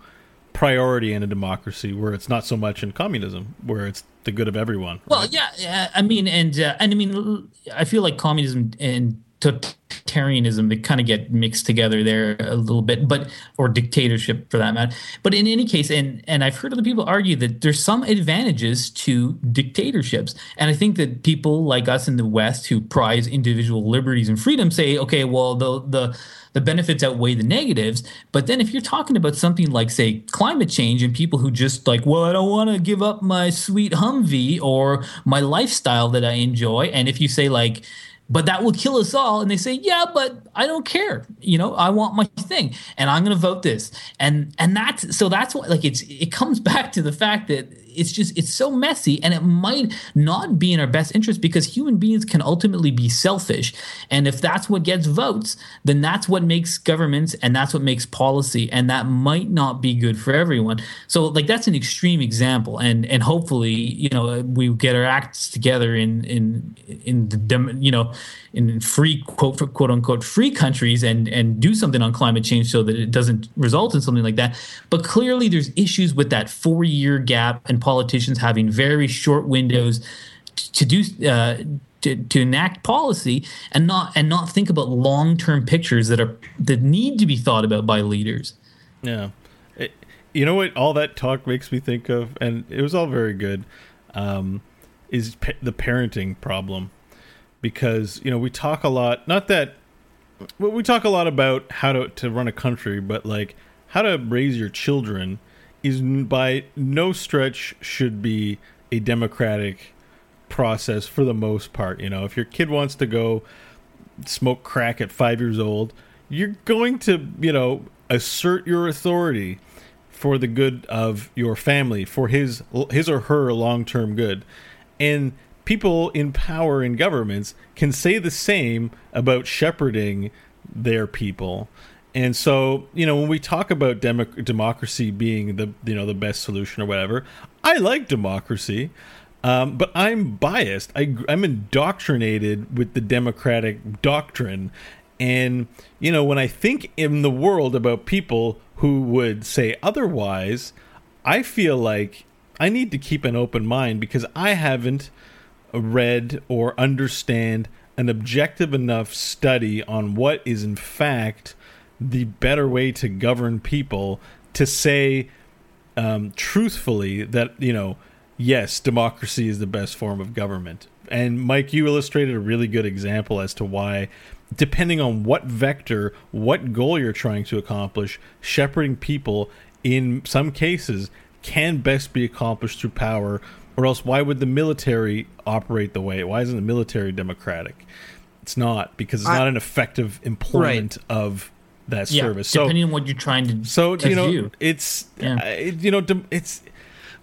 priority in a democracy where it's not so much in communism where it's the good of everyone right? well yeah, yeah i mean and uh, and i mean i feel like communism and totalitarianism they kind of get mixed together there a little bit but or dictatorship for that matter but in any case and and i've heard other people argue that there's some advantages to dictatorships and i think that people like us in the west who prize individual liberties and freedom say okay well the the the benefits outweigh the negatives. But then if you're talking about something like, say, climate change and people who just like, well, I don't want to give up my sweet Humvee or my lifestyle that I enjoy. And if you say, like, but that will kill us all. And they say, yeah, but I don't care. You know, I want my thing and I'm going to vote this. And, and that's, so that's what, like, it's, it comes [LAUGHS] back to the fact that it's just it's so messy and it might not be in our best interest because human beings can ultimately be selfish. And if that's what gets votes then that's what makes governments and that's what makes policy and that might not be good for everyone. So like that's an extreme example and and hopefully you know we get our acts together in in in the you know in free quote quote unquote free countries and and do something on climate change so that it doesn't result in something like that but clearly there's issues with that 4 year gap and politicians having very short windows to do uh, to, to enact policy and not and not think about long term pictures that are that need to be thought about by leaders. Yeah, it, you know what? All that talk makes me think of, and it was all very good. Um, is pa- the parenting problem because you know we talk a lot. Not that well, we talk a lot about how to to run a country, but like how to raise your children is by no stretch should be a democratic process for the most part. You know, if your kid wants to go smoke crack at five years old, you're going to, you know, assert your authority for the good of your family, for his his or her long term good. And people in power in governments can say the same about shepherding their people and so, you know, when we talk about demo- democracy being the you know the best solution or whatever, I like democracy, um, but I'm biased. I, I'm indoctrinated with the democratic doctrine, and you know, when I think in the world about people who would say otherwise, I feel like I need to keep an open mind because I haven't read or understand an objective enough study on what is in fact the better way to govern people to say um, truthfully that you know yes democracy is the best form of government. And mike you illustrated a really good example as to why depending on what vector what goal you're trying to accomplish shepherding people in some cases can best be accomplished through power or else why would the military operate the way why isn't the military democratic it's not because it's I, not an effective employment right. of that yeah, service. So depending on what you're trying to so you know it's yeah. uh, you know it's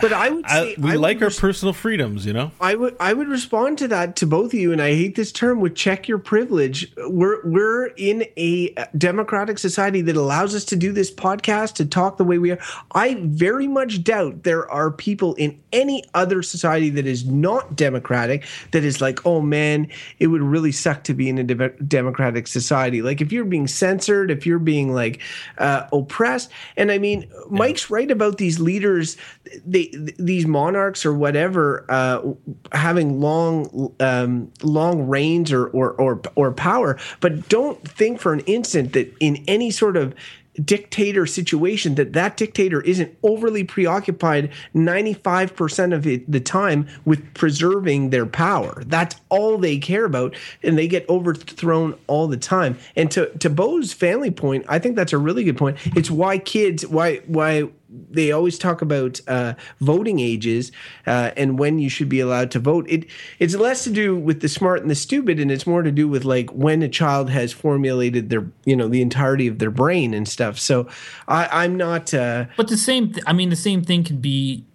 but I would say I, we I like our personal freedoms, you know. I would I would respond to that to both of you, and I hate this term with check your privilege. We're we're in a democratic society that allows us to do this podcast to talk the way we are. I very much doubt there are people in any other society that is not democratic that is like, oh man, it would really suck to be in a de- democratic society. Like if you're being censored, if you're being like uh, oppressed, and I mean, yeah. Mike's right about these leaders. They these monarchs or whatever uh, having long um, long reigns or, or or or power, but don't think for an instant that in any sort of dictator situation that that dictator isn't overly preoccupied 95% of the time with preserving their power. That's all they care about and they get overthrown all the time. And to to Beau's family point, I think that's a really good point. It's why kids why why they always talk about uh, voting ages uh, and when you should be allowed to vote. It it's less to do with the smart and the stupid, and it's more to do with like when a child has formulated their you know the entirety of their brain and stuff. So I, I'm not. Uh, but the same. Th- I mean, the same thing could be.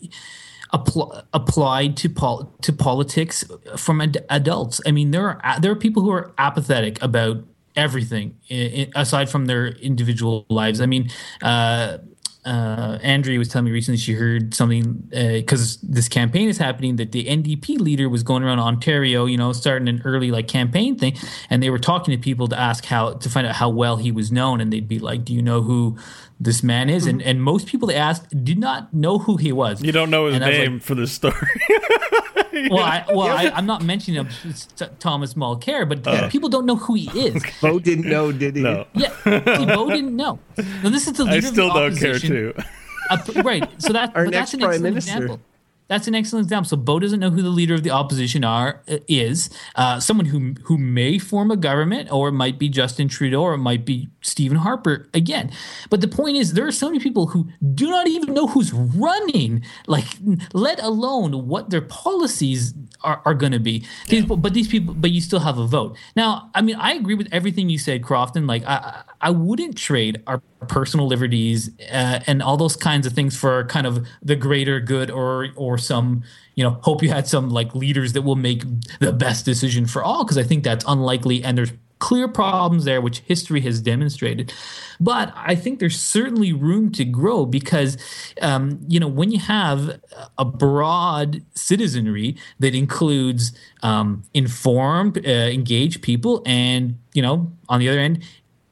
Appl- applied to pol- to politics from ad- adults. I mean, there are there are people who are apathetic about everything I- aside from their individual lives. I mean, uh, uh, Andrea was telling me recently she heard something because uh, this campaign is happening that the NDP leader was going around Ontario, you know, starting an early like campaign thing, and they were talking to people to ask how to find out how well he was known, and they'd be like, "Do you know who this man is?" And and most people they asked did not know who he was. You don't know his And I was name like- for this story. [LAUGHS] Well, I, well, I, I'm not mentioning him, it's T- Thomas Mulcair, but Uh. people don't know who he [LAUGHS] is. Beau didn't know, did he? no, Yeah, see, Beau [LAUGHS] didn't know. Now this is the leader I of the still don't care opposition. too. Uh, right. So that Our but next that's an prime excellent minister. example. That's an excellent example. So Beau doesn't know who the leader of the opposition are uh, is. Uh, someone who who may form a government, or it might be Justin Trudeau, or it might be Stephen Harper again. But the point is, there are so many people who do not even know who's running, like let alone what their policies are, are going to be. These- But these people, but you still have a vote. Now, I mean, I agree with everything you said, Crofton. Like, I I I wouldn't trade our personal liberties uh, and all those kinds of things for kind of the greater good or or some you know hope you had some like leaders that will make the best decision for all because i think that's unlikely and there's clear problems there which history has demonstrated. But i think there's certainly room to grow because um, you know when you have a broad citizenry that includes um, informed uh, engaged people and you know on the other end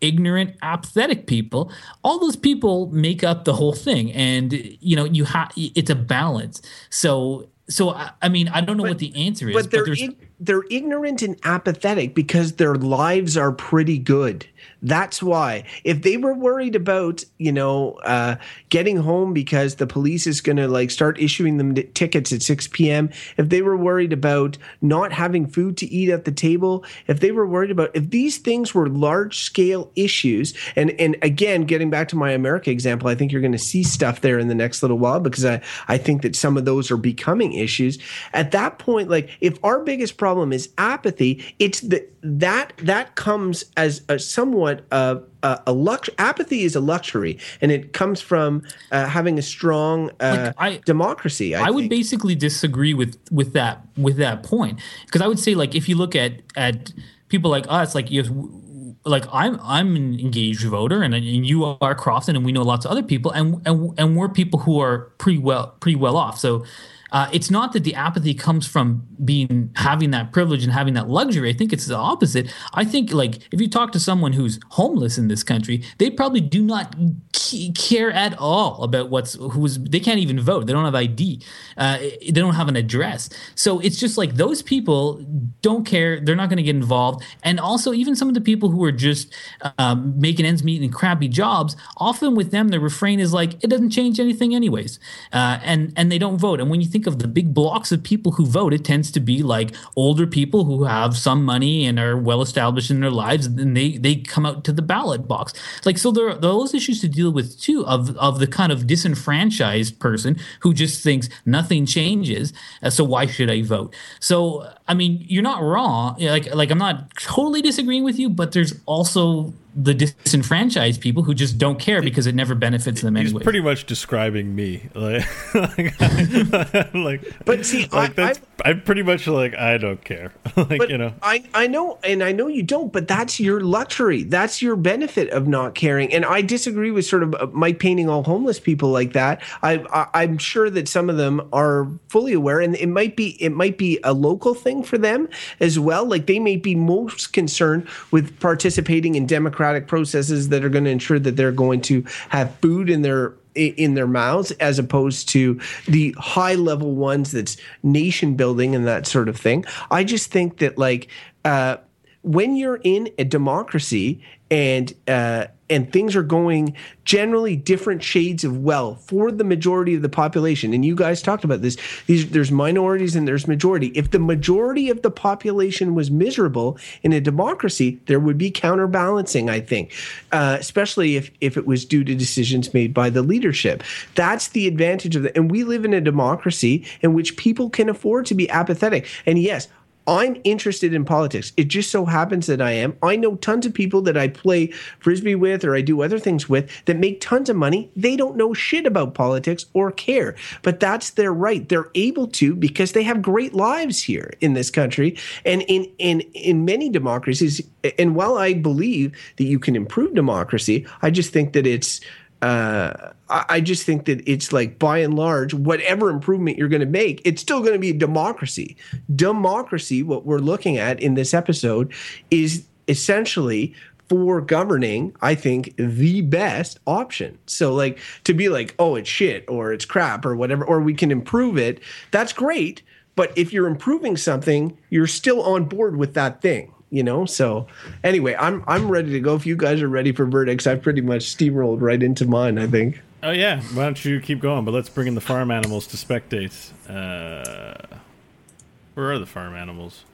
ignorant apathetic people all those people make up the whole thing and you know you have it's a balance so so I, I mean i don't know what the answer is but they're there's ig- they're ignorant and apathetic because their lives are pretty good. That's why. If they were worried about you know uh, getting home because the police is going to like start issuing them tickets at six p.m. If they were worried about not having food to eat at the table, if they were worried about if these things were large scale issues, and and again getting back to my America example, I think you're going to see stuff there in the next little while because I I think that some of those are becoming issues. At that point, like if our biggest problem is apathy, it's the that that comes as a somewhat of a, a lux apathy is a luxury and it comes from uh, having a strong uh, Like, I- democracy I, I, would basically disagree with with that with that point. Because I would say like if you look at at people like us like you have, like I'm I'm an engaged voter and, and you are Crofton and we know lots of other people and and and we're people who are pretty well pretty well off. So uh, it's not that the apathy comes from being having that privilege and having that luxury. I think it's the opposite. I think like if you talk to someone who's homeless in this country, they probably do not care at all about what's who's. They can't even vote. They don't have ID. Uh, they don't have an address. So it's just like those people don't care. They're not going to get involved. And also, even some of the people who are just um, making ends meet in crappy jobs, often with them, the refrain is like, "It doesn't change anything, anyways," uh, and and they don't vote. And when you think of the big blocks of people who vote, it tends to be like older people who have some money and are well established in their lives, and they they come out to the ballot box. Like so, there are those issues to deal with too of of the kind of disenfranchised person who just thinks nothing changes, uh, so why should I vote? So I mean, you're not wrong. Like like I'm not totally disagreeing with you, but there's also the disenfranchised people who just don't care because it never benefits them He's anyway. pretty much describing me, [LAUGHS] like, [LAUGHS] like, But see, like I- that's. I, am pretty much like I don't care, [LAUGHS] like you know. I, I know and I know you don't, but that's your luxury. That's your benefit of not caring. And I disagree with sort of uh, Mike painting all homeless people like that. I, I I'm sure that some of them are fully aware, and it might be it might be a local thing for them as well. Like they may be most concerned with participating in democratic processes that are going to ensure that they're going to have food in their in their mouths as opposed to the high level ones that's nation building and that sort of thing. I just think that like uh when you're in a democracy and uh, and things are going generally different shades of well for the majority of the population and you guys talked about this these there's minorities and there's majority if the majority of the population was miserable in a democracy there would be counterbalancing i think uh, especially if if it was due to decisions made by the leadership that's the advantage of that. and we live in a democracy in which people can afford to be apathetic and yes I'm interested in politics. It just so happens that I am. I know tons of people that I play frisbee with or I do other things with that make tons of money. They don't know shit about politics or care, but that's their right. They're able to because they have great lives here in this country and in in in many democracies. And while I believe that you can improve democracy, I just think that it's uh, I just think that it's like by and large, whatever improvement you're going to make, it's still going to be a democracy. Democracy, what we're looking at in this episode, is essentially for governing, I think, the best option. So, like, to be like, oh, it's shit or it's crap or whatever, or we can improve it, that's great. But if you're improving something, you're still on board with that thing you know so anyway i'm i'm ready to go if you guys are ready for verdicts i've pretty much steamrolled right into mine i think oh yeah why don't you keep going but let's bring in the farm animals to spectate uh where are the farm animals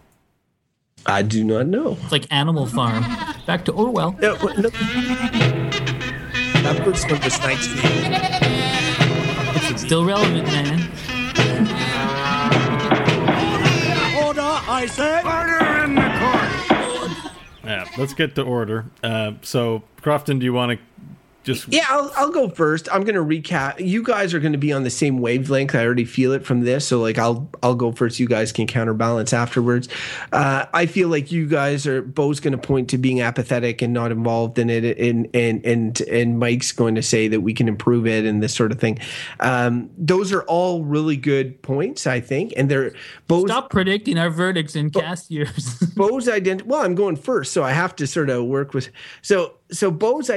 i do not know It's like Animal Farm. Back to Orwell. no, no. that first one was 19 Still relevant, man. Order, I said. Order in the court. Yeah let's get to order. Uh so crofton do you want to just Yeah, I'll, I'll go first. I'm going to recap. You guys are going to be on the same wavelength. I already feel it from this, so like I'll I'll go first. You guys can counterbalance afterwards. Uh, I feel like you guys are both going to point to being apathetic and not involved in it, and and and and Mike's going to say that we can improve it and this sort of thing. Um, those are all really good points, I think, and they're both Stop predicting our verdicts in cast years. [LAUGHS] Beau's ident. Well, I'm going first, so I have to sort of work with. So so Beau's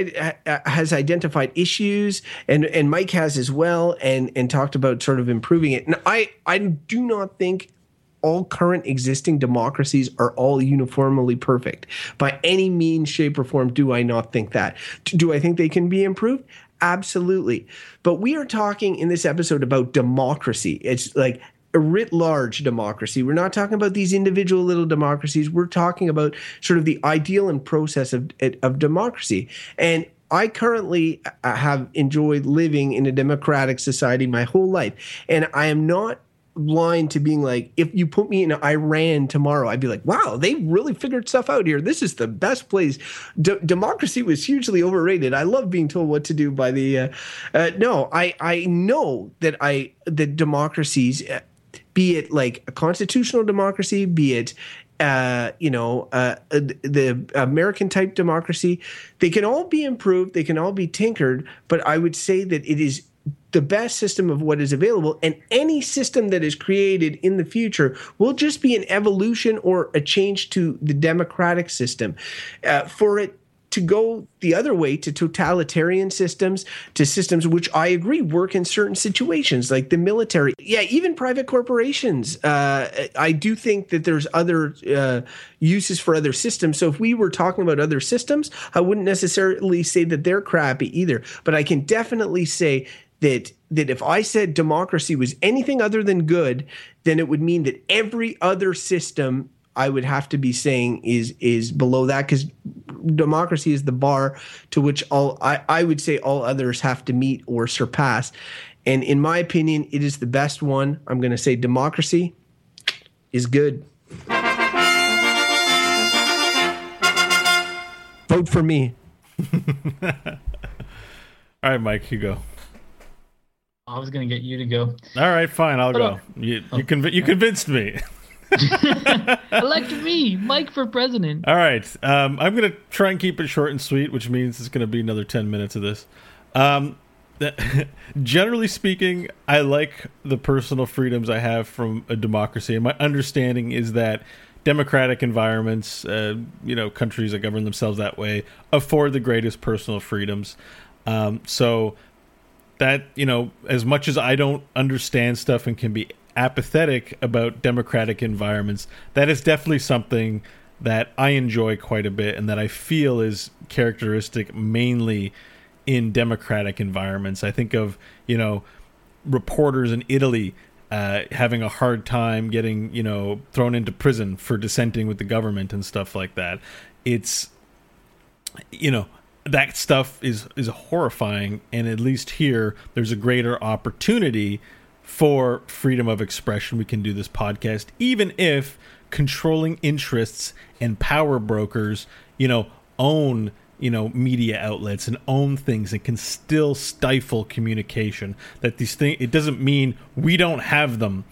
has identified issues, and and Mike has as well, and and talked about sort of improving it. And I I do not think all current existing democracies are all uniformly perfect by any means, shape, or form. Do I not think that? Do I think they can be improved? Absolutely. But we are talking in this episode about democracy. It's like a writ large democracy. We're not talking about these individual little democracies. We're talking about sort of the ideal and process of of democracy. And I currently have enjoyed living in a democratic society my whole life, and I am not blind to being like, if you put me in Iran tomorrow, I'd be like, wow, they really figured stuff out here. This is the best place. D- democracy was hugely overrated. I love being told what to do by the. Uh, uh, no, I I know that I that democracies, uh, be it like a constitutional democracy, be it. Uh, you know, uh, uh, the American type democracy, they can all be improved, they can all be tinkered, but I would say that it is the best system of what is available and any system that is created in the future will just be an evolution or a change to the democratic system uh, for it to go the other way to totalitarian systems to systems which i agree work in certain situations like the military. Yeah even private corporations. Uh, i do think that there's other uh, uses for other systems. So if we were talking about other systems i wouldn't necessarily say that they're crappy either. But i can definitely say that that if I said democracy was anything other than good, then it would mean that every other system I would have to be saying is is below that. Because democracy is the bar to which all I, I would say all others have to meet or surpass. And in my opinion, it is the best one. I'm going to say democracy is good. Vote for me. [LAUGHS] all right mike you go I was gonna get you to go. all right fine i'll go up. you you, oh. conv- you convinced me [LAUGHS] [LAUGHS] Elect me, Mike for president. All right. Um, I'm going to try and keep it short and sweet, which means it's going to be another 10 minutes of this. Um, [LAUGHS] generally speaking, I like the personal freedoms I have from a democracy. And my understanding is that democratic environments, uh, you know, countries that govern themselves that way, afford the greatest personal freedoms. Um, so that, you know, as much as I don't understand stuff and can be apathetic about democratic environments, that is definitely something that I enjoy quite a bit and that I feel is characteristic mainly in democratic environments. I think of, you know, reporters in Italy uh, having a hard time getting, you know, thrown into prison for dissenting with the government and stuff like that. It's, you know, that stuff is is horrifying, and at least here there's a greater opportunity for freedom of expression. We can do this podcast, even if controlling interests and power brokers, you know, own you know media outlets and own things and can still stifle communication that these things it doesn't mean we don't have them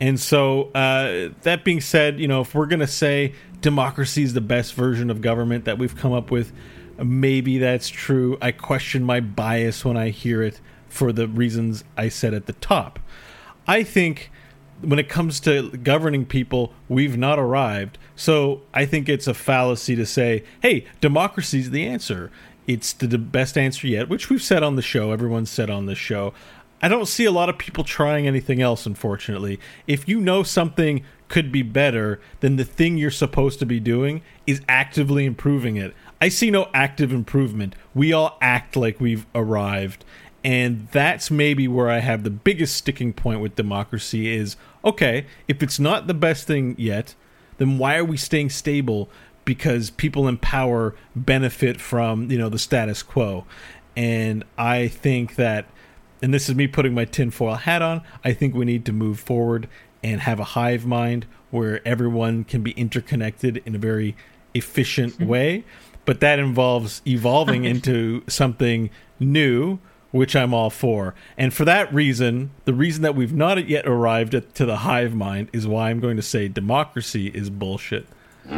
and so uh, that being said you know if we're going to say democracy is the best version of government that we've come up with maybe that's true i question my bias when i hear it for the reasons i said at the top i think when it comes to governing people, we've not arrived. So I think it's a fallacy to say, hey, democracy is the answer. It's the best answer yet, which we've said on the show. Everyone's said on the show. I don't see a lot of people trying anything else, unfortunately. If you know something could be better, then the thing you're supposed to be doing is actively improving it. I see no active improvement. We all act like we've arrived and that's maybe where I have the biggest sticking point with democracy is okay, if it's not the best thing yet, then why are we staying stable? Because people in power benefit from, you know, the status quo. And I think that and this is me putting my tinfoil hat on, I think we need to move forward and have a hive mind where everyone can be interconnected in a very efficient [LAUGHS] way. But that involves evolving [LAUGHS] into something new which I'm all for. And for that reason, the reason that we've not yet arrived at, to the hive mind is why I'm going to say democracy is bullshit. All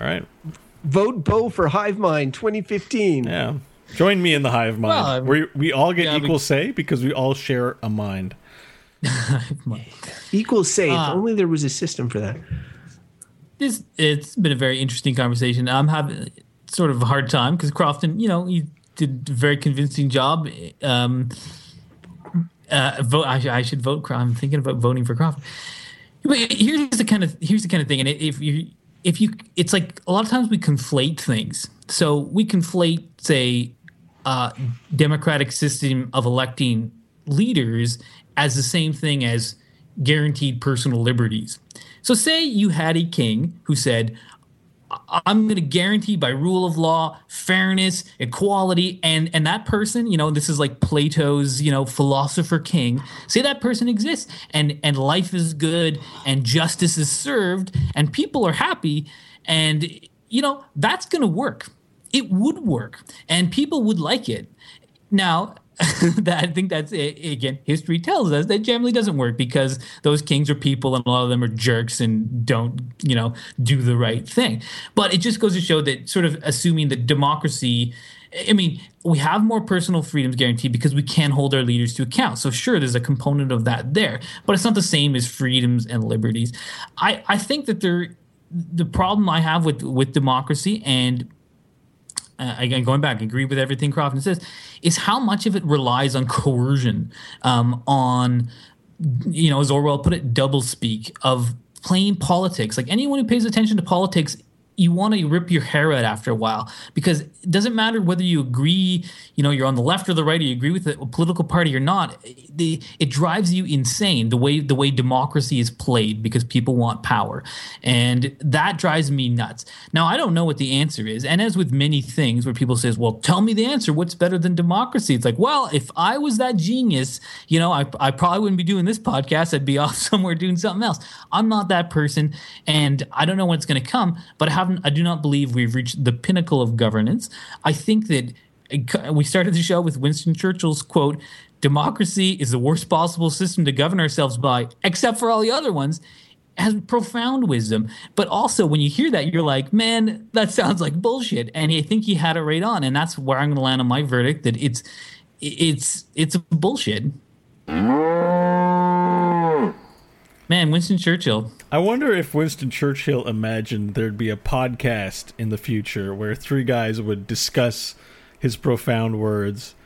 right. Vote Beau for Hive Mind 2015. Yeah. Join me in the hive mind. Well, we we all get yeah, equal we... say because we all share a mind. [LAUGHS] equal say. Uh, if only there was a system for that. This it's been a very interesting conversation. I'm having sort of a hard time because Crofton, you know, he did a very convincing job. Um, uh, vote. I, I, should vote. I'm thinking about voting for Crofton. But here's the kind of here's the kind of thing, and if you if you, it's like a lot of times we conflate things. So we conflate, say, uh, democratic system of electing leaders as the same thing as guaranteed personal liberties. So say you had a king who said, I'm going to guarantee by rule of law, fairness, equality, and and that person, you know, this is like Plato's, you know, philosopher king. Say that person exists, and and life is good, and justice is served, and people are happy, and you know that's going to work. It would work, and people would like it. Now, [LAUGHS] I think that's it. again history tells us that generally doesn't work because those kings are people and a lot of them are jerks and don't you know do the right thing. But it just goes to show that sort of assuming that democracy. I mean, we have more personal freedoms guaranteed because we can hold our leaders to account. So sure, there's a component of that there, but it's not the same as freedoms and liberties. I, I think that there the problem I have with with democracy and uh, again, going back, agree with everything Crofton says, is how much of it relies on coercion, um, on, you know, as Orwell put it, double speak of plain politics. Like anyone who pays attention to politics you want to rip your hair out after a while because it doesn't matter whether you agree, you know, you're on the left or the right, or you agree with a political party or not. The, it drives you insane the way the way democracy is played because people want power, and that drives me nuts. Now I don't know what the answer is, and as with many things where people says, "Well, tell me the answer. What's better than democracy?" It's like, well, if I was that genius, you know, I, I probably wouldn't be doing this podcast. I'd be [LAUGHS] off somewhere doing something else. I'm not that person, and I don't know when it's going to come, but I have I do not believe we've reached the pinnacle of governance. I think that uh, we started the show with Winston Churchill's quote democracy is the worst possible system to govern ourselves by, except for all the other ones. Has profound wisdom, but also when you hear that, you're like, man, that sounds like bullshit. And I think he had it right on, and that's where I'm going to land on my verdict that it's it's it's bullshit. Man, Winston Churchill. I wonder if Winston Churchill imagined there'd be a podcast in the future where three guys would discuss his profound words.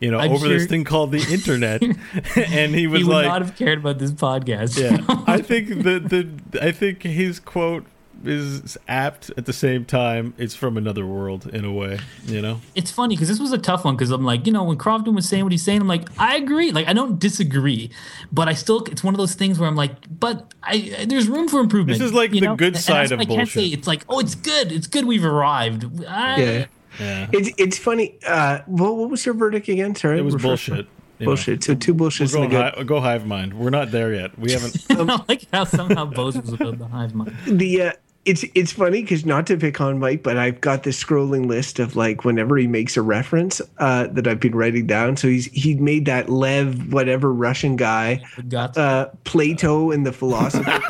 you know, I'm over this thing called the internet, [LAUGHS] and he was he would like, not have cared about this podcast. yeah, [LAUGHS] I think the the I think his quote is apt at the same time. It's from another world in a way, you know. it's funny because this was a tough one because I'm like, you know, when Crofton was saying what he's saying, I'm like, I agree. Like, I don't disagree, but I still, it's one of those things where I'm like, but I, I- there's room for improvement. This is like the know? good side of why I can't say bullshit. it's like, oh, it's good. It's good. We've arrived. I, Yeah. Yeah, It's it's funny. Uh, what, what was your verdict again? Sorry, it was refresh my- bullshit. know. Bullshit. So two bullshits Go, and a good. hi, go hive mind. We're not there yet. We haven't. [LAUGHS] I like how somehow Beau's was about the hive mind. the uh, it's it's funny because not to pick on Mike, but I've got this scrolling list of like whenever he makes a reference uh, that I've been writing down. So he's he made that Lev whatever Russian guy, Got uh, Plato and the philosopher.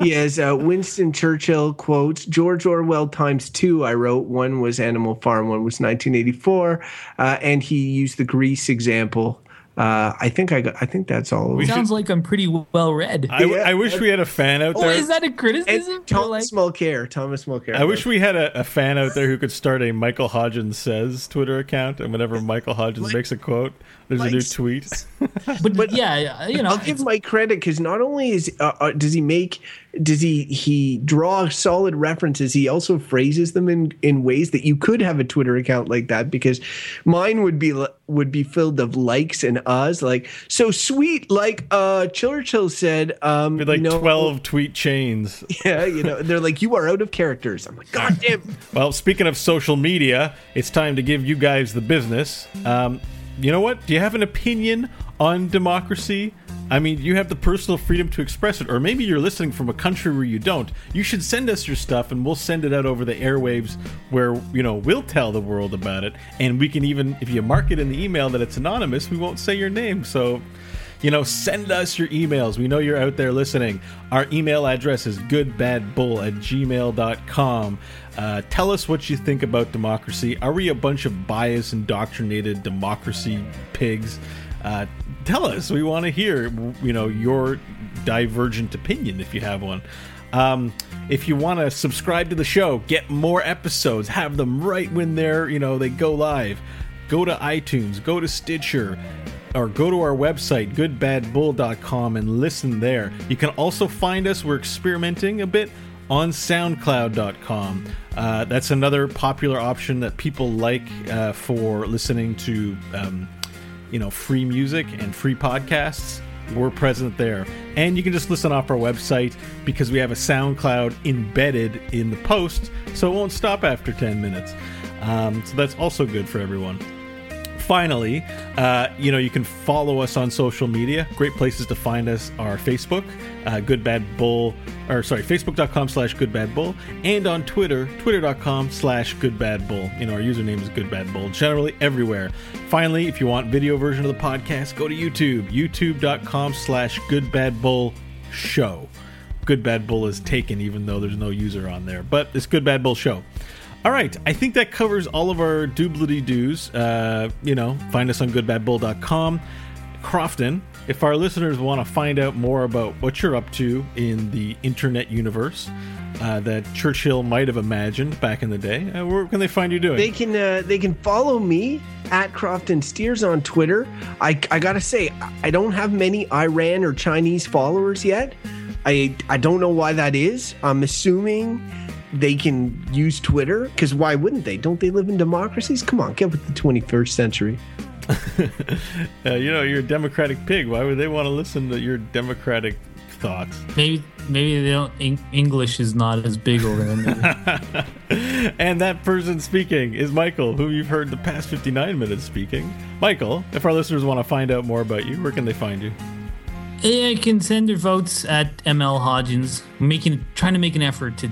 he has uh, Winston Churchill quotes George Orwell times two. I wrote one was Animal Farm, one was 1984, uh, and he used the Greece example. Uh, I think I got. I think that's all. We Sounds like I'm pretty well read. I, Yeah. I wish we had a fan out oh, there. is that a criticism? and Or like- Thomas Mulcair. Thomas Mulcair. I wish we had a, a fan out there who could start a Michael Hodgins says Twitter account, and whenever Michael Hodgins makes a quote, there's a new tweet. but, yeah, you know, I'll give my credit because not only is uh, uh, does he make does he he draw solid references, he also phrases them in in ways that you could have a Twitter account like that because mine would be would be filled of likes and uhs like so sweet like uh Churchill said um like you know, 12 tweet chains. [LAUGHS] yeah you know they're like you are out of characters I'm like god damn Well, speaking of social media, it's time to give you guys the business. Um, you know what? Do you have an opinion on democracy? I mean, you have the personal freedom to express it, or maybe you're listening from a country where you don't. You should send us your stuff, and we'll send it out over the airwaves, where you know we'll tell the world about it, and we can even, if you mark it in the email that it's anonymous, we won't say your name. So you know, send us your emails. We know you're out there listening. Our email address is goodbadbull at gmail.com. Uh, tell us what you think about democracy. Are we a bunch of biased, indoctrinated democracy pigs? Uh, tell us. We want to hear, you know, your divergent opinion if you have one. Um, if you want to subscribe to the show, get more episodes, have them right when they're, you know, they go live. Go to iTunes, go to Stitcher, or go to our website, goodbadbull.com, and listen there. You can also find us, we're experimenting a bit on SoundCloud.com. Uh, that's another popular option that people like uh, for listening to, um, you know, free music and free podcasts. We're present there. And you can just listen off our website because we have a SoundCloud embedded in the post, so it won't stop after 10 minutes. Um, so that's also good for everyone finally, uh, you know, you can follow us on social media. Great places to find us are Facebook, uh, Good Bad Bull, or sorry, Facebook.com slash Good Bad Bull, and on Twitter, Twitter.com slash Good Bad Bull. You know, our username is Good Bad Bull, generally everywhere. Finally, if you want video version of the podcast, go to YouTube, YouTube.com slash Good Bad Bull Show. Good Bad Bull is taken, even though there's no user on there, but it's Good Bad Bull Show. All right, I think that covers all of our doobly doos. Uh, you know, find us on goodbadbull.com. Crofton, if our listeners want to find out more about what you're up to in the internet universe uh, that Churchill might have imagined back in the day, uh, where can they find you doing? they can uh, they can follow me at Crofton Steers on Twitter. I I gotta say I don't have many Iran or Chinese followers yet. I I don't know why that is. I'm assuming they can use Twitter because why wouldn't they? Don't they live in democracies? Come on, get with the 21st century. [LAUGHS] uh, you know, you're a democratic pig. Why would they want to listen to your democratic thoughts? maybe maybe they don't. Eng- English is not as big over there. [LAUGHS] And that person speaking is Michael, who you've heard the past 59 minutes speaking. Michael, if our listeners want to find out more about you, where can they find you? Yeah, you can send your votes at ML Hodgins. Making trying to make an effort to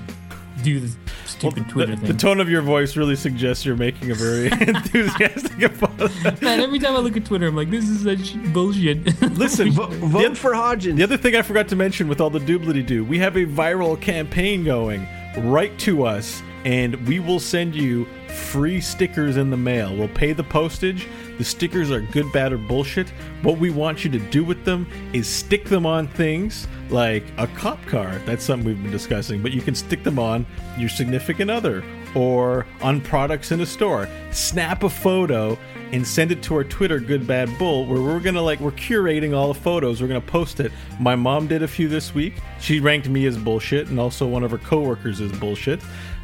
do the stupid Twitter the, the thing. tone of your voice really suggests you're making a very [LAUGHS] enthusiastic opponent. Man, every time I look at Twitter, I'm like, this is such bullshit. Listen, [LAUGHS] Vo- the, vote for Hodgins. the other thing I forgot to mention with all the doobly doo, we have a viral campaign going. Write to us, and we will send you free stickers in the mail. We'll pay the postage. The stickers are good, bad, or bullshit. What we want you to do with them is stick them on things like a cop car. That's something we've been discussing, but you can stick them on your significant other or on products in a store. Snap a photo and send it to our Twitter, Good Bad Bull, where we're gonna like we're curating all the photos. We're gonna post it. My mom did a few this week. She ranked me as bullshit, and also one of her coworkers as bullshit.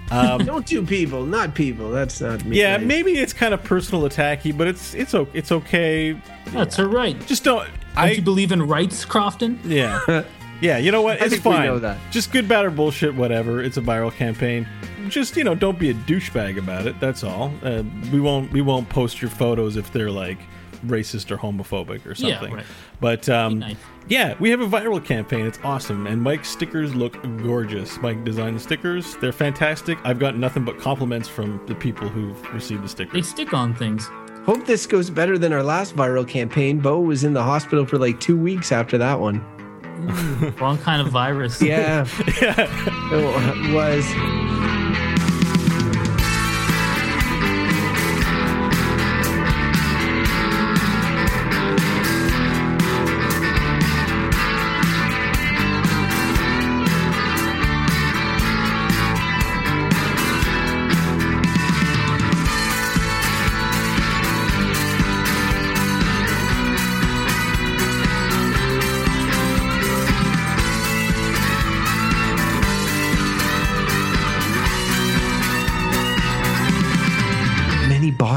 Don't do people, not people. That's not me. Yeah, guys. maybe it's kind of personal attacky, but it's it's o- it's okay. That's her right. Just don't. Don't I you believe in rights, Crofton? yeah. [LAUGHS] Yeah, you know what? I It's think we fine. know that. Just good, bad, or bullshit, whatever. It's a viral campaign. Just you know, don't be a douchebag about it. That's all. Uh, we won't we won't post your photos if they're like racist or homophobic or Yeah, something. right. But um, nice. yeah, we have a viral campaign. It's awesome, and Mike's stickers look gorgeous. Mike designed the stickers. They're fantastic. I've got nothing but compliments from the people who've received the stickers. They stick on things. Hope this goes better than our last viral campaign. Beau was in the hospital for like two weeks after that one. Wrong kind of virus. Yeah, [LAUGHS] [LAUGHS] it was.